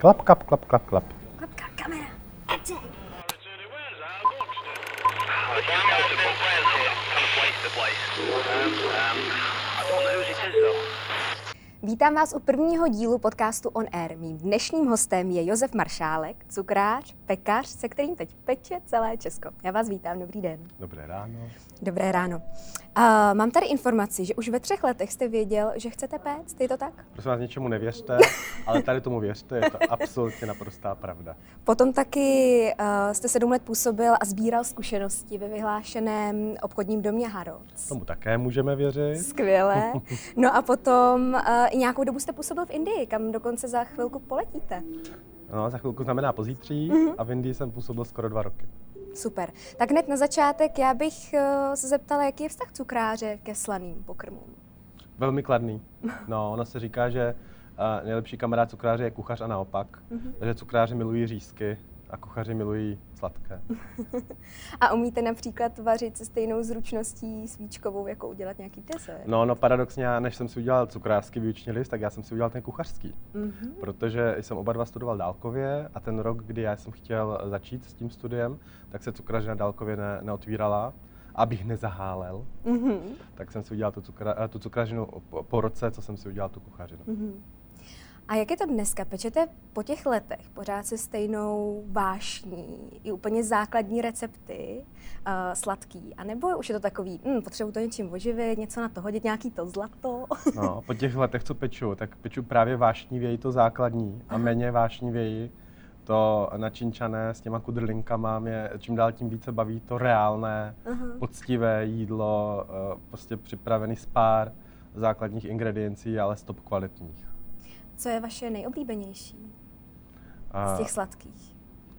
Klap, klap, klap, klap, klap. Vítám vás u prvního dílu podcastu On Air. Mým dnešním hostem je Josef Maršálek, cukrář, pekař, se kterým teď peče celé Česko. Já vás vítám, dobrý den. Dobré ráno. Dobré ráno. Uh, mám tady informaci, že už ve třech letech jste věděl, že chcete péct, je to tak? Prosím vás, něčemu nevěřte, ale tady tomu věřte, je to absolutně naprostá pravda. Potom taky uh, jste sedm let působil a sbíral zkušenosti ve vyhlášeném obchodním domě Harrods. Tomu také můžeme věřit. Skvělé. No a potom uh, nějakou dobu jste působil v Indii, kam dokonce za chvilku poletíte. No, za chvilku znamená pozítří mm-hmm. a v Indii jsem působil skoro dva roky. Super. Tak hned na začátek já bych uh, se zeptala, jaký je vztah cukráře ke slaným pokrmům. Velmi kladný. No, ono se říká, že uh, nejlepší kamarád cukráře je kuchař a naopak. Mm-hmm. Takže cukráři milují řízky a kuchaři milují sladké. a umíte například vařit se stejnou zručností svíčkovou, jako udělat nějaký dezert? No, no paradoxně, než jsem si udělal cukrářský výuční list, tak já jsem si udělal ten kuchařský. Mm-hmm. Protože jsem oba dva studoval dálkově a ten rok, kdy já jsem chtěl začít s tím studiem, tak se cukrařina dálkově ne, neotvírala abych nezahálel, mm-hmm. tak jsem si udělal tu, cukra, tu cukrařinu po, po roce, co jsem si udělal tu kuchařinu. Mm-hmm. A jak je to dneska? Pečete po těch letech pořád se stejnou vášní i úplně základní recepty uh, sladký? A nebo už je to takový, hm, potřebuji to něčím oživit, něco na to hodit, nějaký to zlato? no, po těch letech, co peču, tak peču právě vášnivěji to základní a méně vášnivěji to načinčané s těma kudrlinkama mě čím dál tím více baví to reálné, uh-huh. poctivé jídlo, uh, prostě připravený z pár základních ingrediencí, ale stop kvalitních. Co je vaše nejoblíbenější z těch sladkých?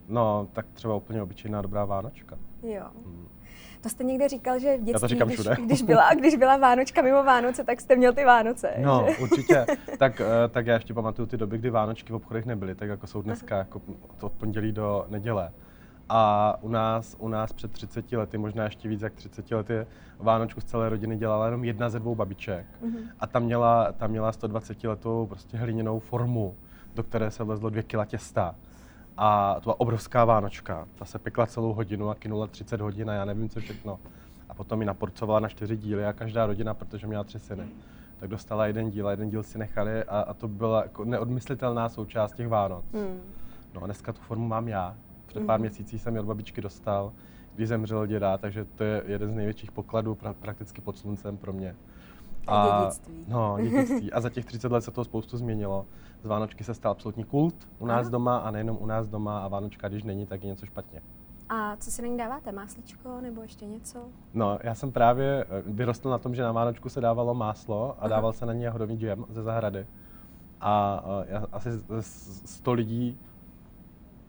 No, tak třeba úplně obyčejná dobrá vánočka. Jo. Hmm. To jste někde říkal, že v dětství, Já to říkám když, všude. když, byla, když byla Vánočka mimo Vánoce, tak jste měl ty Vánoce. No, že? určitě. tak, eh, tak já ještě pamatuju ty doby, kdy Vánočky v obchodech nebyly, tak jako jsou dneska, jako to od pondělí do neděle. A u nás, u nás před 30 lety, možná ještě víc jak 30 lety, Vánočku z celé rodiny dělala jenom jedna ze dvou babiček. Mm-hmm. A ta měla, ta měla 120 letou prostě hliněnou formu, do které se vlezlo dvě kila těsta. A to byla obrovská Vánočka. Ta se pekla celou hodinu a kynula 30 hodin a já nevím, co všechno. A potom ji naporcovala na čtyři díly a každá rodina, protože měla tři syny, tak dostala jeden díl a jeden díl si nechali a, a to byla jako neodmyslitelná součást těch Vánoc. Mm. No a dneska tu formu mám já. Před pár mm. měsící jsem ji od babičky dostal, když zemřel děda, takže to je jeden z největších pokladů pra, prakticky pod sluncem pro mě. A, dědictví. No, dědictví. A za těch 30 let se to spoustu změnilo. Z Vánočky se stal absolutní kult u nás Aha. doma a nejenom u nás doma a Vánočka, když není, tak je něco špatně. A co si na ní dáváte? Másličko nebo ještě něco? No, já jsem právě eh, vyrostl na tom, že na Vánočku se dávalo máslo a dával se na ní jahodový džem ze zahrady. A, a já, asi 100 lidí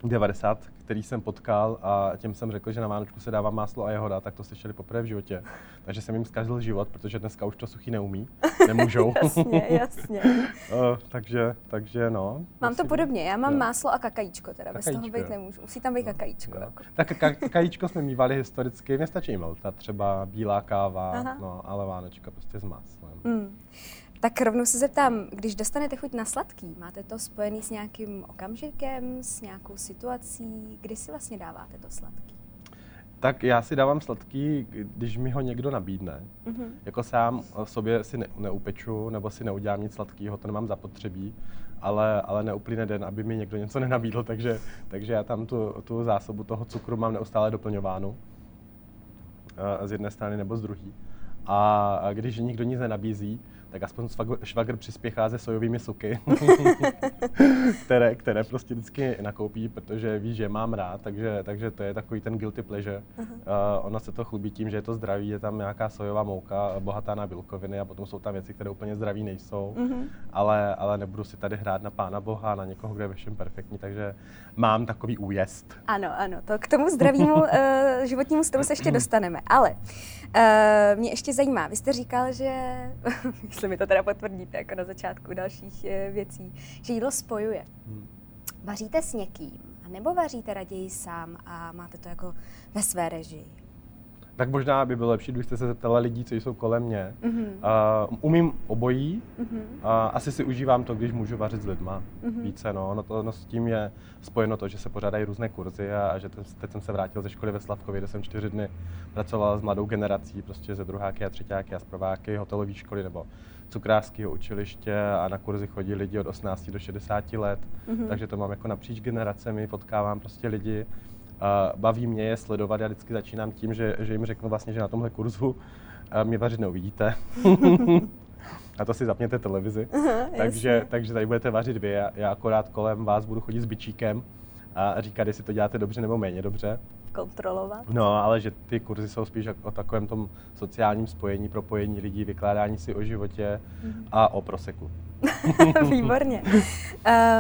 90, který jsem potkal a těm jsem řekl, že na Vánočku se dává máslo a jehoda, tak to slyšeli poprvé v životě. Takže jsem jim zkazil život, protože dneska už to suchý neumí, nemůžou. jasně, jasně. uh, takže, takže no. Mám to podobně, já mám jo. máslo a kakajíčko, teda kakajíčko, bez toho být nemůžu. Musí tam být no, kakajíčko. Jako. Tak kakajíčko jsme mývali historicky, mě stačí milta, třeba bílá káva, no, ale Vánočka prostě s máslem. Mm. Tak rovnou se zeptám, když dostanete chuť na sladký, máte to spojený s nějakým okamžikem, s nějakou situací, kdy si vlastně dáváte to sladký? Tak já si dávám sladký, když mi ho někdo nabídne. Mm-hmm. Jako sám sobě si ne, neupeču nebo si neudělám nic sladkého, to nemám zapotřebí, ale, ale neuplyne den, aby mi někdo něco nenabídl, takže, takže já tam tu, tu zásobu toho cukru mám neustále doplňovánu. Z jedné strany nebo z druhé. A když nikdo nic nenabízí, tak aspoň švagr přispěchá se sojovými soky, které, které prostě vždycky nakoupí, protože ví, že mám rád, takže, takže to je takový ten guilty pleasure. Uh-huh. Uh, ono se to chlubí tím, že je to zdraví, je tam nějaká sojová mouka, bohatá na bílkoviny a potom jsou tam věci, které úplně zdraví nejsou, uh-huh. ale, ale nebudu si tady hrát na pána boha, na někoho, kdo je ve všem perfektní, takže mám takový újezd. Ano, ano, to k tomu zdravému uh, životnímu stylu se ještě dostaneme, ale uh, mě ještě zajímá, vy jste říkal, že jestli mi to teda potvrdíte jako na začátku dalších eh, věcí, že jídlo spojuje. Hmm. Vaříte s někým, nebo vaříte raději sám a máte to jako ve své režii? Tak možná by bylo lepší, kdybyste se zeptala lidí, co jsou kolem mě. Mm-hmm. Uh, umím obojí, mm-hmm. uh, asi si užívám to, když můžu vařit s lidma mm-hmm. více. No. No, to, no, s tím je spojeno to, že se pořádají různé kurzy a, a že teď, teď jsem se vrátil ze školy ve Slavkově, kde jsem čtyři dny pracoval s mladou generací, prostě ze druháky a třetíáky a z prváky hotelové školy nebo cukrářského učiliště a na kurzy chodí lidi od 18 do 60 let, mm-hmm. takže to mám jako napříč generacemi, potkávám prostě lidi, baví mě je sledovat. Já vždycky začínám tím, že, že jim řeknu vlastně, že na tomhle kurzu mě vařit neuvidíte. a to si zapněte televizi. Aha, takže, takže tady budete vařit vy. Já, já akorát kolem vás budu chodit s bičíkem a říkat, jestli to děláte dobře nebo méně dobře. Kontrolovat. No, ale že ty kurzy jsou spíš o takovém tom sociálním spojení, propojení lidí, vykládání si o životě mm-hmm. a o proseku. Výborně.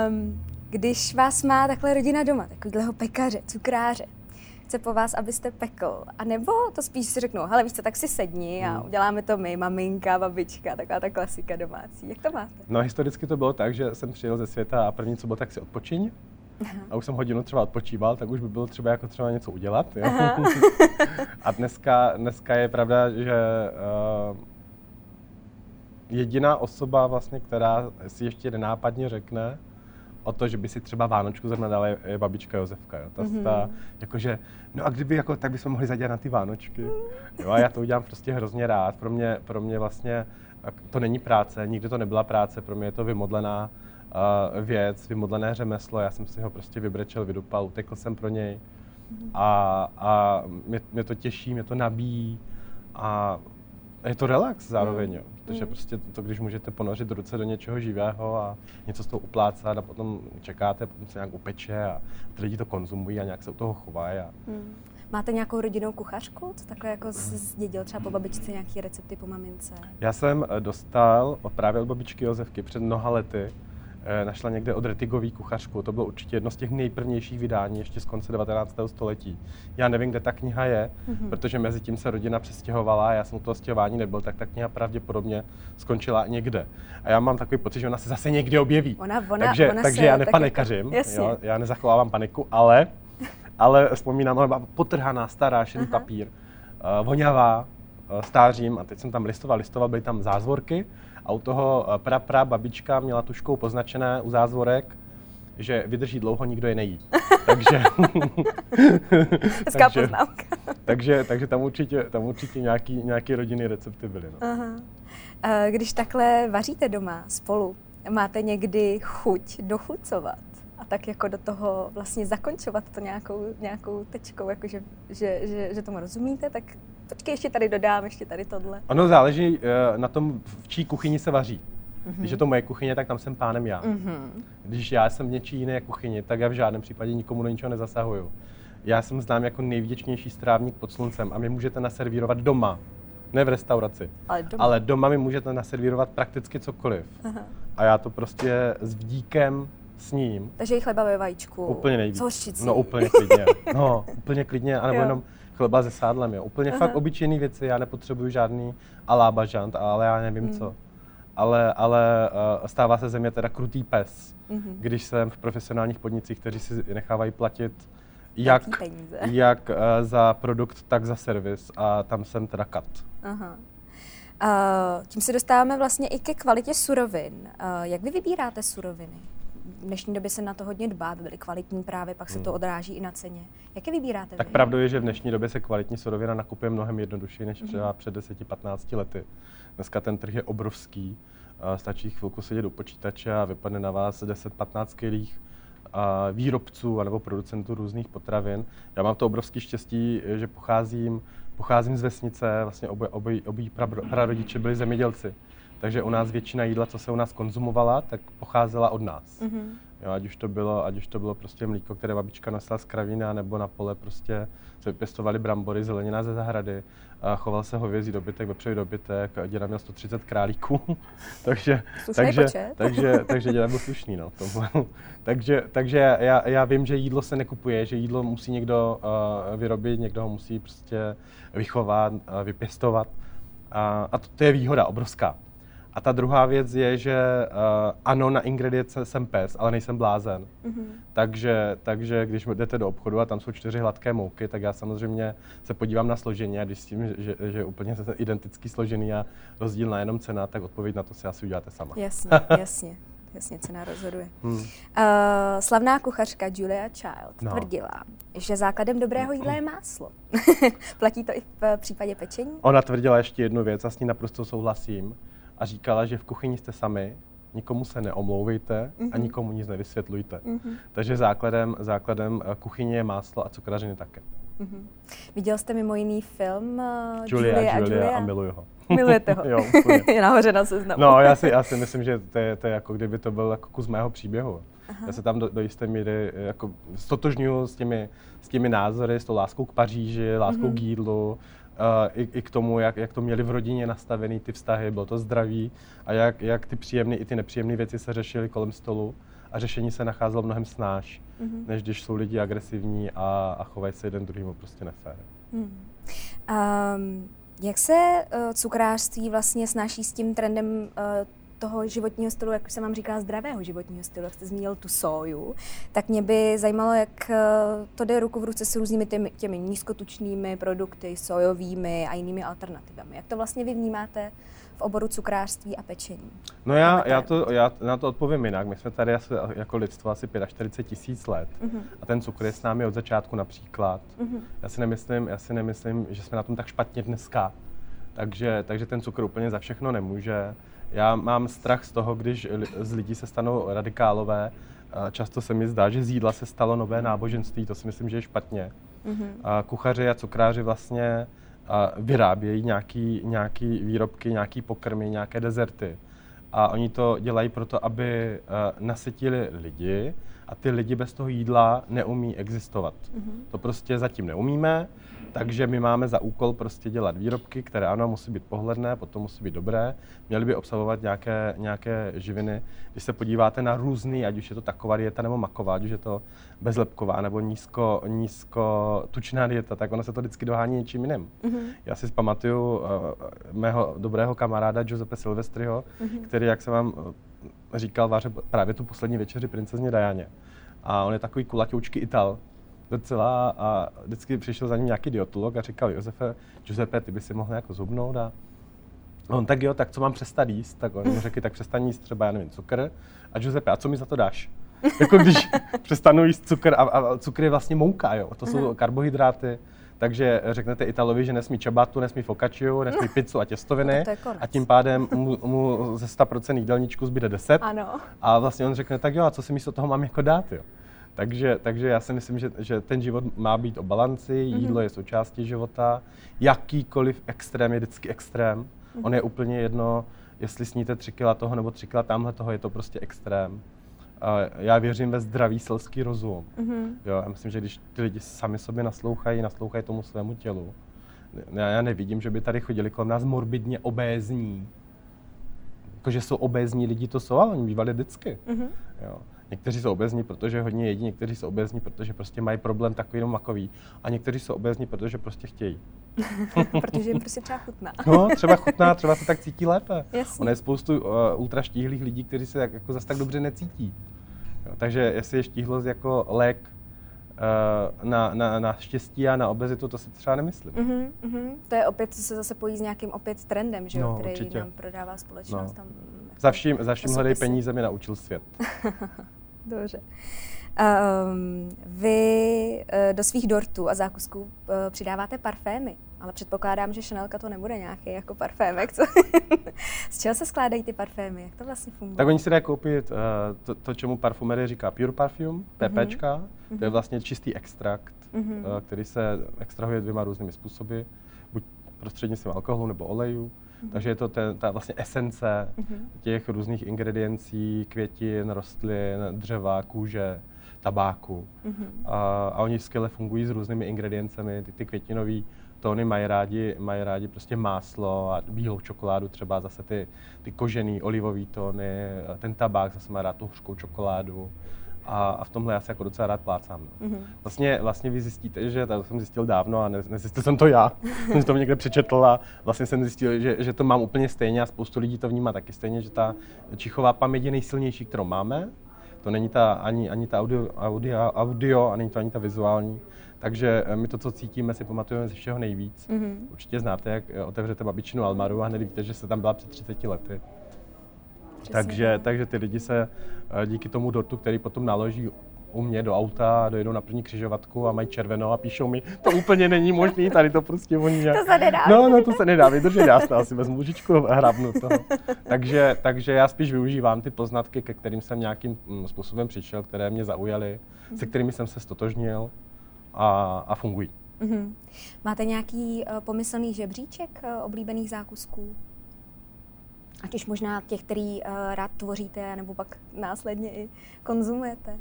Um, Když vás má takhle rodina doma, takovýhleho pekaře, cukráře, chce po vás, abyste pekl, a nebo to spíš si řeknou, hele víš co, tak si sedni a hmm. uděláme to my, maminka, babička, taková ta klasika domácí. Jak to máte? No historicky to bylo tak, že jsem přijel ze světa a první, co bylo, tak si odpočiň. Aha. A už jsem hodinu třeba odpočíval, tak už by bylo třeba jako třeba něco udělat. Jo? a dneska, dneska je pravda, že uh, jediná osoba, vlastně, která si ještě nenápadně řekne, o to, že by si třeba Vánočku zrovna dala je babička Josefka. Jo. Ta, mm-hmm. ta, jakože, no a kdyby, jako, tak bychom mohli zadělat na ty Vánočky. Jo, a já to udělám prostě hrozně rád. Pro mě, pro mě vlastně to není práce, nikdy to nebyla práce, pro mě je to vymodlená uh, věc, vymodlené řemeslo. Já jsem si ho prostě vybrečel, vydupal, utekl jsem pro něj. Mm-hmm. A, a mě, mě to těší, mě to nabíjí. A je to relax zároveň, jo. Protože mm. prostě to, když můžete ponořit ruce do něčeho živého a něco z toho uplácat a potom čekáte, potom se nějak upeče a ty lidi to konzumují a nějak se u toho chovají. A... Mm. Máte nějakou rodinnou kuchařku? Co takhle jako zdědil třeba po babičce nějaké recepty po mamince? Já jsem eh, dostal právě od babičky Josefky před mnoha lety našla někde od Retigový kuchařku. To bylo určitě jedno z těch nejprvnějších vydání ještě z konce 19. století. Já nevím, kde ta kniha je, mm-hmm. protože mezi tím se rodina přestěhovala a já jsem u toho stěhování nebyl, tak ta kniha pravděpodobně skončila někde. A já mám takový pocit, že ona se zase někdy objeví. Ona, ona, takže, ona takže já nepanikařím, jako, jo, já nezachovávám paniku, ale, ale vzpomínám, ona potrhaná, stará, šedý papír, uh, voňavá, uh, stářím a teď jsem tam listoval, listoval, byly tam zázvorky a u toho eh, pra, pra babička měla tuškou poznačené u zázvorek, že vydrží dlouho, nikdo je nejí. takže, takže, poznámka. takže, takže tam určitě, tam určitě nějaký, nějaký rodinný recepty byly. No. Aha. Eh, když takhle vaříte doma spolu, máte někdy chuť dochucovat? Tak jako do toho vlastně zakončovat to nějakou, nějakou tečkou, jako že, že, že, že tomu rozumíte, tak počkej, ještě tady dodám, ještě tady tohle. Ono záleží uh, na tom, v čí kuchyni se vaří. Mm-hmm. Když je to moje kuchyně, tak tam jsem pánem já. Mm-hmm. Když já jsem v něčí jiné kuchyni, tak já v žádném případě nikomu do ničeho nezasahuju. Já jsem znám jako nejvděčnější strávník pod sluncem a mě můžete naservírovat doma, ne v restauraci. Ale doma, ale doma mi můžete naservírovat prakticky cokoliv. Aha. A já to prostě s vdíkem s ním. Takže i chleba ve vajíčku. Úplně nejvíc. S hořčicí. No úplně klidně. No, úplně klidně, anebo jo. jenom chleba se sádlem, jo. Úplně Aha. fakt obyčejné věci, já nepotřebuju žádný alábažant, ale já nevím mm. co. Ale, ale uh, stává se ze mě teda krutý pes, mm-hmm. když jsem v profesionálních podnicích, kteří si nechávají platit jak, jak uh, za produkt, tak za servis a tam jsem teda kat. Aha. Uh, tím se dostáváme vlastně i ke kvalitě surovin. Uh, jak vy vybíráte suroviny? V dnešní době se na to hodně dbá, aby byly kvalitní právě, pak se to hmm. odráží i na ceně. Jak je vybíráte? Tak pravdou je, že v dnešní době se kvalitní surovina nakupuje mnohem jednodušeji než třeba mm-hmm. před 10-15 lety. Dneska ten trh je obrovský, stačí chvilku sedět u počítače a vypadne na vás 10-15 skvělých výrobců nebo producentů různých potravin. Já mám to obrovské štěstí, že pocházím, pocházím z vesnice, vlastně obojí, obojí, obojí prarodiče byli zemědělci. Takže u nás většina jídla, co se u nás konzumovala, tak pocházela od nás. Mm-hmm. Jo, ať už to bylo, ať už to bylo prostě mlíko, které babička nosila z kravína, nebo na pole prostě se vypěstovali brambory, zelenina ze zahrady, a choval se hovězí dobytek, vepřový dobytek, děda měl 130 králíků, takže, takže, takže, takže děda byl slušný, no, takže, takže já, já vím, že jídlo se nekupuje, že jídlo musí někdo uh, vyrobit, někdo ho musí prostě vychovat, uh, vypěstovat a, a to, to je výhoda obrovská. A ta druhá věc je, že uh, ano, na ingredience jsem pes, ale nejsem blázen. Mm-hmm. Takže, takže když jdete do obchodu a tam jsou čtyři hladké mouky, tak já samozřejmě se podívám na složení a když s tím, že, že úplně se identický složený a rozdílná jenom cena, tak odpověď na to si asi uděláte sama. Jasně, jasně. Jasně, cena rozhoduje. Hmm. Uh, slavná kuchařka Julia Child no. tvrdila, že základem dobrého jídla je máslo. Platí to i v případě pečení? Ona tvrdila ještě jednu věc a s ní naprosto souhlasím a říkala, že v kuchyni jste sami, nikomu se neomlouvejte mm-hmm. a mhm. nikomu nic nevysvětlujte. Mm-hmm. Takže základem, základem eh, kuchyně je máslo a cukrařiny také. Mm-hmm. Viděl jste mimo jiný film uh, Julia, Julia, a Julia a miluju ho. Milujete ho? jo, je nahoře na seznamu. no, já si, já si myslím, že to je, to je jako kdyby to byl jako kus mého příběhu. Aha. Já se tam do, do jisté míry eh, jako stotožňuji s těmi, s těmi názory, s tou láskou k Paříži, láskou mm-hmm. k jídlu, i, i k tomu, jak, jak to měli v rodině nastavený ty vztahy, bylo to zdraví a jak, jak ty příjemné i ty nepříjemné věci se řešily kolem stolu a řešení se nacházelo mnohem snáš, mm-hmm. než když jsou lidi agresivní a, a chovají se jeden druhýmu prostě nefér. Mm. Um, jak se uh, cukrářství vlastně snáší s tím trendem uh, toho životního stylu, jak už jsem vám říkala, zdravého životního stylu, jak jste zmínil tu soju, tak mě by zajímalo, jak eh, to jde ruku v ruce s různými těmi, těmi nízkotučnými produkty, sojovými a jinými alternativami. Jak to vlastně vy vnímáte v oboru cukrářství a pečení? No já, já, to, já na to odpovím jinak. My jsme tady asi, jako lidstvo asi 45 tisíc let uh-huh. a ten cukr je s námi od začátku například. Uh-huh. Já, si nemyslím, já si nemyslím, že jsme na tom tak špatně dneska. Takže, takže ten cukr úplně za všechno nemůže. Já mám strach z toho, když z lidí se stanou radikálové. Často se mi zdá, že z jídla se stalo nové náboženství, to si myslím, že je špatně. Mm-hmm. A kuchaři a cukráři vlastně vyrábějí nějaký, nějaký výrobky, nějaký pokrmy, nějaké dezerty. A oni to dělají proto, aby nasytili lidi a ty lidi bez toho jídla neumí existovat. Mm-hmm. To prostě zatím neumíme. Takže my máme za úkol prostě dělat výrobky, které ano, musí být pohledné, potom musí být dobré, měly by obsahovat nějaké, nějaké živiny. Když se podíváte na různý, ať už je to taková dieta nebo maková, ať už je to bezlepková nebo nízko, nízko tučná dieta, tak ono se to vždycky dohání něčím jiným. Mm-hmm. Já si pamatuju uh, mého dobrého kamaráda Giuseppe Silvestriho, mm-hmm. který, jak jsem vám eh, říkal, váže právě tu poslední večeři princezně Dajáně. A on je takový kulatoučký Ital, docela a vždycky přišel za ním nějaký dietolog a říkal, Josefe, Giuseppe, ty by si mohl jako zhubnout a on tak jo, tak co mám přestat jíst? Tak on mu řekl, tak přestaň jíst třeba, já nevím, cukr. A Giuseppe, a co mi za to dáš? jako když přestanu jíst cukr a, a cukr je vlastně mouka, jo, to jsou karbohydráty. Takže řeknete Italovi, že nesmí čabatu, nesmí focacciu, nesmí pizzu a těstoviny a tím pádem mu, mu ze 100% jídelníčku zbyde 10. Ano. A vlastně on řekne, tak jo, a co si místo toho mám jako dát, jo? Takže, takže já si myslím, že, že ten život má být o balanci, mm-hmm. jídlo je součástí života, jakýkoliv extrém je vždycky extrém. Mm-hmm. On je úplně jedno, jestli sníte tři kila toho nebo tři kila tamhle toho, je to prostě extrém. A já věřím ve zdravý selský rozum. Mm-hmm. Jo, já myslím, že když ty lidi sami sobě naslouchají, naslouchají tomu svému tělu, já, já nevidím, že by tady chodili kolem nás morbidně obézní. Jakože jsou obézní lidi, to jsou, ale oni bývali vždycky. Mm-hmm. Jo. Někteří jsou obezní, protože hodně jedí, někteří jsou obezní, protože prostě mají problém takový nebo makový. A někteří jsou obezní, protože prostě chtějí. protože jim prostě třeba chutná. no, třeba chutná, třeba se tak cítí lépe. Ono je spoustu uh, ultraštíhlých lidí, kteří se jak, jako zase tak dobře necítí. Jo, takže jestli je štíhlost jako lék uh, na, na, na štěstí a na obezitu, to si třeba nemyslím. Uh-huh, uh-huh. To je opět, co se zase pojí s nějakým opět trendem, že no, který určitě. nám prodává společnost. No. Tam za vším, za vším hledej peníze mi naučil svět. Dobře. Um, vy uh, do svých dortů a zákusků uh, přidáváte parfémy, ale předpokládám, že Chanelka to nebude nějaký jako parfémek. Co? Z čeho se skládají ty parfémy? Jak to vlastně funguje? Tak oni si dají koupit uh, to, to, čemu parfumerie říká Pure Parfum, PPčka. Uh-huh. To je mhm. vlastně čistý extrakt, uh-huh. uh, který se extrahuje dvěma různými způsoby, buď prostřednictvím alkoholu nebo oleju. Mm-hmm. Takže je to ten, ta vlastně esence mm-hmm. těch různých ingrediencí, květin, rostlin, dřeva, kůže, tabáku. Mm-hmm. A, a oni skvěle fungují s různými ingrediencemi. Ty, ty květinové tóny mají rádi, mají rádi prostě máslo a bílou čokoládu, třeba zase ty, ty kožený olivové tóny, ten tabák zase má rád tu hořkou čokoládu. A, a v tomhle já se jako docela rád plácám. No. Mm-hmm. Vlastně, vlastně vy zjistíte, že to jsem zjistil dávno a ne, nezjistil jsem to já, jsem to někde přečetl a vlastně jsem zjistil, že, že to mám úplně stejně a spoustu lidí to vnímá taky stejně, že ta čichová paměť je nejsilnější, kterou máme. To není ta, ani, ani ta audio, audio, audio a není to ani ta vizuální. Takže eh, my to, co cítíme, si pamatujeme ze všeho nejvíc. Mm-hmm. Určitě znáte, jak eh, otevřete babičinu Almaru a hned víte, že se tam byla před 30 lety. Takže, takže ty lidi se eh, díky tomu dortu, který potom naloží u mě do auta, dojedou na první křižovatku a mají červenou a píšou mi, to úplně není možný, tady to prostě oni nějak... To se nedá. No, no, to se nedá vydržet, já si asi vezmu lůžičku a hrabnu toho. takže, takže já spíš využívám ty poznatky, ke kterým jsem nějakým mm, způsobem přišel, které mě zaujaly, se kterými jsem se stotožnil a, a fungují. Mm-hmm. Máte nějaký uh, pomyslný žebříček uh, oblíbených zákusků? Ať už možná těch, který uh, rád tvoříte, nebo pak následně i konzumujete.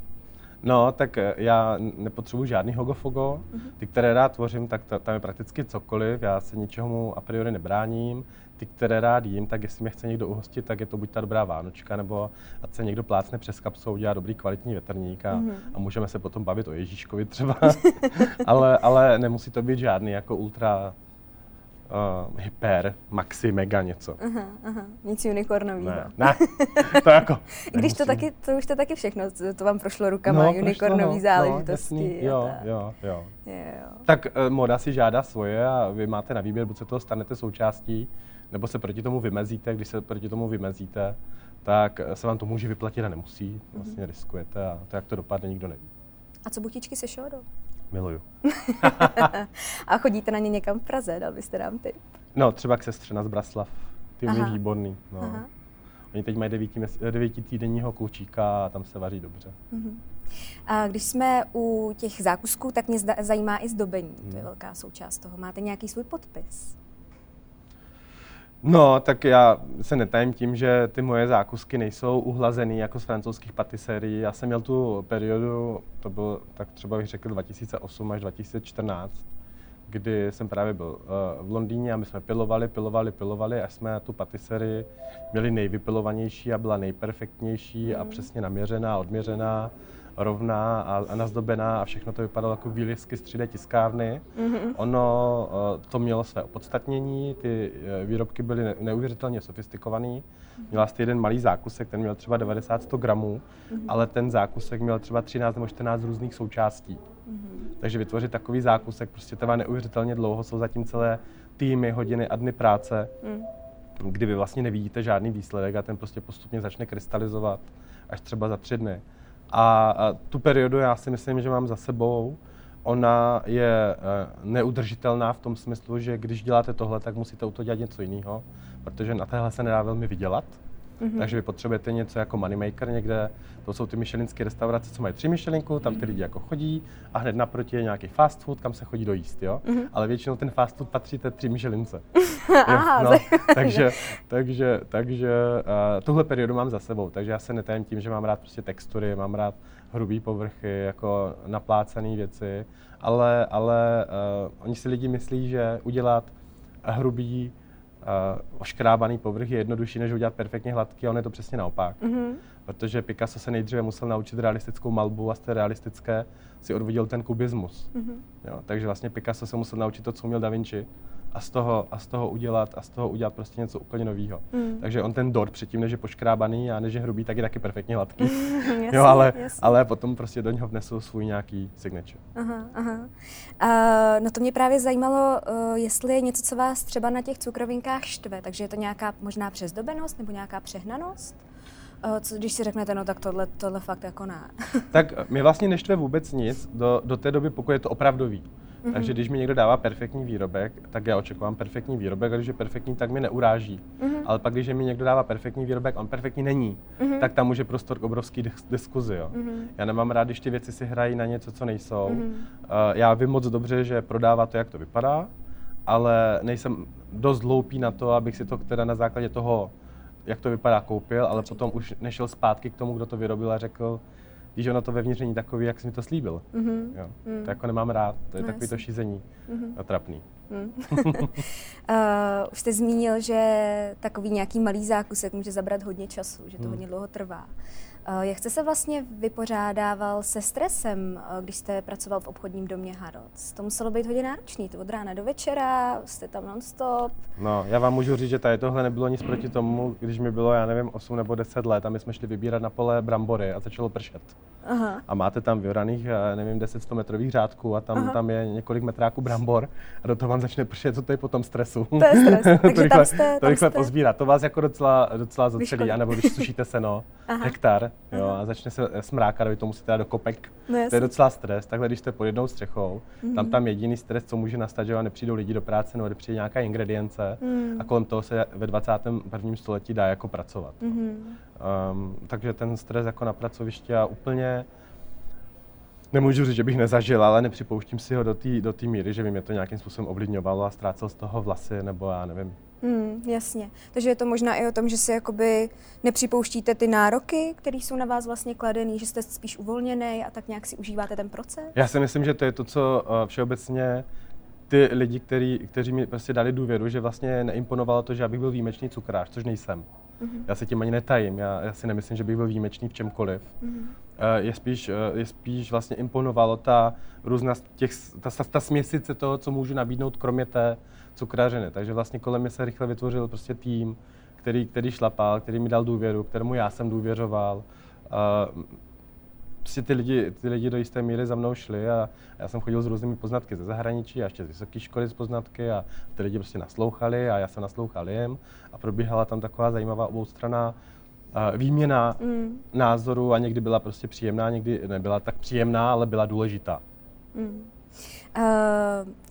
No, tak eh, já nepotřebuji žádný hogofogo. Mm-hmm. Ty, které rád tvořím, tak tam je prakticky cokoliv. Já se ničemu a priori nebráním. Ty, které rád jím, tak jestli mě chce někdo uhostit, tak je to buď ta dobrá vánočka, nebo ať se někdo plácne přes kapsou, udělá dobrý kvalitní větrník a, mm-hmm. a můžeme se potom bavit o Ježíškovi třeba. ale, ale nemusí to být žádný jako ultra uh, hyper, maxi, mega něco. Aha, aha. Nic unicornového. Ne, ne, to jako... Když to taky, to už to taky všechno, to vám prošlo rukama, no, no, no záležitosti. No, jasný, jo, jo, jo, jo. Tak uh, moda si žádá svoje a vy máte na výběr, buď se toho stanete součástí, nebo se proti tomu vymezíte. Když se proti tomu vymezíte, tak se vám to může vyplatit a nemusí. Vlastně mm-hmm. riskujete a to, jak to dopadne, nikdo neví. A co butičky se šodou? Miluju. a chodíte na ně někam v Praze, dal byste nám ty? No, třeba k sestře na Zbraslav. Ty je výborný. No. Aha. Oni teď mají devíti, devíti týdenního klučíka a tam se vaří dobře. Uh-huh. A když jsme u těch zákusků, tak mě zajímá i zdobení. Hmm. To je mhm. velká součást toho. Máte nějaký svůj podpis? No, tak já se netajím tím, že ty moje zákusky nejsou uhlazený jako z francouzských patiserií. Já jsem měl tu periodu, to byl tak třeba bych řekl 2008 až 2014, kdy jsem právě byl uh, v Londýně a my jsme pilovali, pilovali, pilovali, až jsme tu patiserii měli nejvypilovanější a byla nejperfektnější mm. a mhm. přesně naměřená, odměřená rovná a, a nazdobená a všechno to vypadalo jako výlisky z 3D tiskárny. Mm-hmm. Ono uh, to mělo své opodstatnění, ty uh, výrobky byly ne, neuvěřitelně sofistikované. Měla jste jeden malý zákusek, ten měl třeba 90-100 gramů, mm-hmm. ale ten zákusek měl třeba 13 nebo 14 různých součástí. Mm-hmm. Takže vytvořit takový zákusek prostě trvá neuvěřitelně dlouho, jsou zatím celé týmy, hodiny a dny práce, mm. kdy vy vlastně nevidíte žádný výsledek a ten prostě postupně začne krystalizovat až třeba za tři dny. A, tu periodu já si myslím, že mám za sebou. Ona je uh, neudržitelná v tom smyslu, že když děláte tohle, tak musíte u toho dělat něco jiného, protože na téhle se nedá velmi vydělat. Mm-hmm. Takže vy potřebujete něco jako moneymaker někde, to jsou ty myšelinské restaurace, co mají tři myšelinku, tam ty lidi jako chodí a hned naproti je nějaký fast food, kam se chodí dojíst, jo? Mm-hmm. Ale většinou ten fast food patří té tři myšelince. Aha, no, takže, takže, takže uh, tuhle periodu mám za sebou, takže já se netajím tím, že mám rád prostě textury, mám rád hrubý povrchy, jako naplácené věci, ale, ale uh, oni si lidi myslí, že udělat hrubý oškrábaný povrch je jednodušší, než udělat perfektně hladký, a on je to přesně naopak. Mm-hmm. Protože Picasso se nejdříve musel naučit realistickou malbu a z té realistické si odvodil ten kubismus. Mm-hmm. Jo, takže vlastně Picasso se musel naučit to, co uměl Da Vinci a z toho, a z toho udělat a z toho udělat prostě něco úplně nového. Mm. Takže on ten dort předtím, než je poškrábaný a než je hrubý, tak je taky perfektně hladký. jasně, jo, ale, ale potom prostě do něho vnesou svůj nějaký signature. Aha, aha. Uh, no to mě právě zajímalo, uh, jestli je něco, co vás třeba na těch cukrovinkách štve, takže je to nějaká možná přezdobenost nebo nějaká přehnanost? Uh, co, když si řeknete, no tak tohle, tohle fakt jako ne. tak mi vlastně neštve vůbec nic do, do té doby, pokud je to opravdový. Mm-hmm. Takže když mi někdo dává perfektní výrobek, tak já očekávám perfektní výrobek, a když je perfektní, tak mi neuráží. Mm-hmm. Ale pak, když mi někdo dává perfektní výrobek, on perfektní není, mm-hmm. tak tam může prostor k obrovský diskuzi. Jo. Mm-hmm. Já nemám rád, když ty věci si hrají na něco, co nejsou. Mm-hmm. Uh, já vím moc dobře, že prodává to, jak to vypadá, ale nejsem dost hloupý na to, abych si to teda na základě toho, jak to vypadá, koupil, ale potom už nešel zpátky k tomu, kdo to vyrobil a řekl, víš, ono to vevnitř není takový, jak jsi mi to slíbil. Mm-hmm. Jo. Mm. To jako nemám rád, to je no, takový to šízení mm-hmm. a trapný. Mm. uh, už jste zmínil, že takový nějaký malý zákusek může zabrat hodně času, že to mm. hodně dlouho trvá. Eh, jak jste se vlastně vypořádával se stresem, eh, když jste pracoval v obchodním domě Harrods? To muselo být hodně náročný, to od rána do večera, jste tam nonstop. No, já vám můžu říct, že tady tohle nebylo nic proti tomu, když mi bylo, já nevím, 8 nebo 10 let a my jsme šli vybírat na pole brambory a začalo pršet. Aha. A máte tam vyvraných, nevím, 10-100 metrových řádků a tam, tam je několik metráků brambor a do toho vám začne pršet, co to je potom stresu. To je stres, takže to rychle, tam jste, to rychle jste... pozbírat. To vás jako docela, docela zotřelí, anebo když sušíte seno, Aha. hektar, jo, a začne se smrákat, vy to musíte dát do kopek. No, to je docela stres. Takhle, když jste pod jednou střechou, mm-hmm. tam tam jediný stres, co může nastat, že vám nepřijdou lidi do práce, nebo přijde nějaká ingredience mm. a kolem toho se ve 21. století dá jako pracovat. Mm-hmm. Um, takže ten stres jako na pracovišti a úplně nemůžu říct, že bych nezažil, ale nepřipouštím si ho do té do míry, že by mě to nějakým způsobem ovlivňovalo a ztrácel z toho vlasy, nebo já nevím. Hmm, jasně. Takže je to možná i o tom, že si jakoby nepřipouštíte ty nároky, které jsou na vás vlastně kladený, že jste spíš uvolněný a tak nějak si užíváte ten proces? Já si myslím, že to je to, co uh, všeobecně ty lidi, který, kteří mi prostě dali důvěru, že vlastně neimponovalo to, že já bych byl výjimečný cukrář, což nejsem. Mm-hmm. Já se tím ani netajím, já, já si nemyslím, že bych byl výjimečný v čemkoliv. Mm-hmm. Je, spíš, je spíš vlastně imponovalo ta různá těch, ta, ta, ta směsice toho, co můžu nabídnout, kromě té cukrařiny. Takže vlastně kolem mě se rychle vytvořil prostě tým, který, který šlapal, který mi dal důvěru, kterému já jsem důvěřoval. Prostě ty lidi, ty lidi do jisté míry za mnou šli a já jsem chodil s různými poznatky ze zahraničí a ještě z vysoké školy z poznatky a ty lidi prostě naslouchali a já jsem naslouchal jim a probíhala tam taková zajímavá oboustranná výměna mm. názorů a někdy byla prostě příjemná, někdy nebyla tak příjemná, ale byla důležitá. Mm. Uh,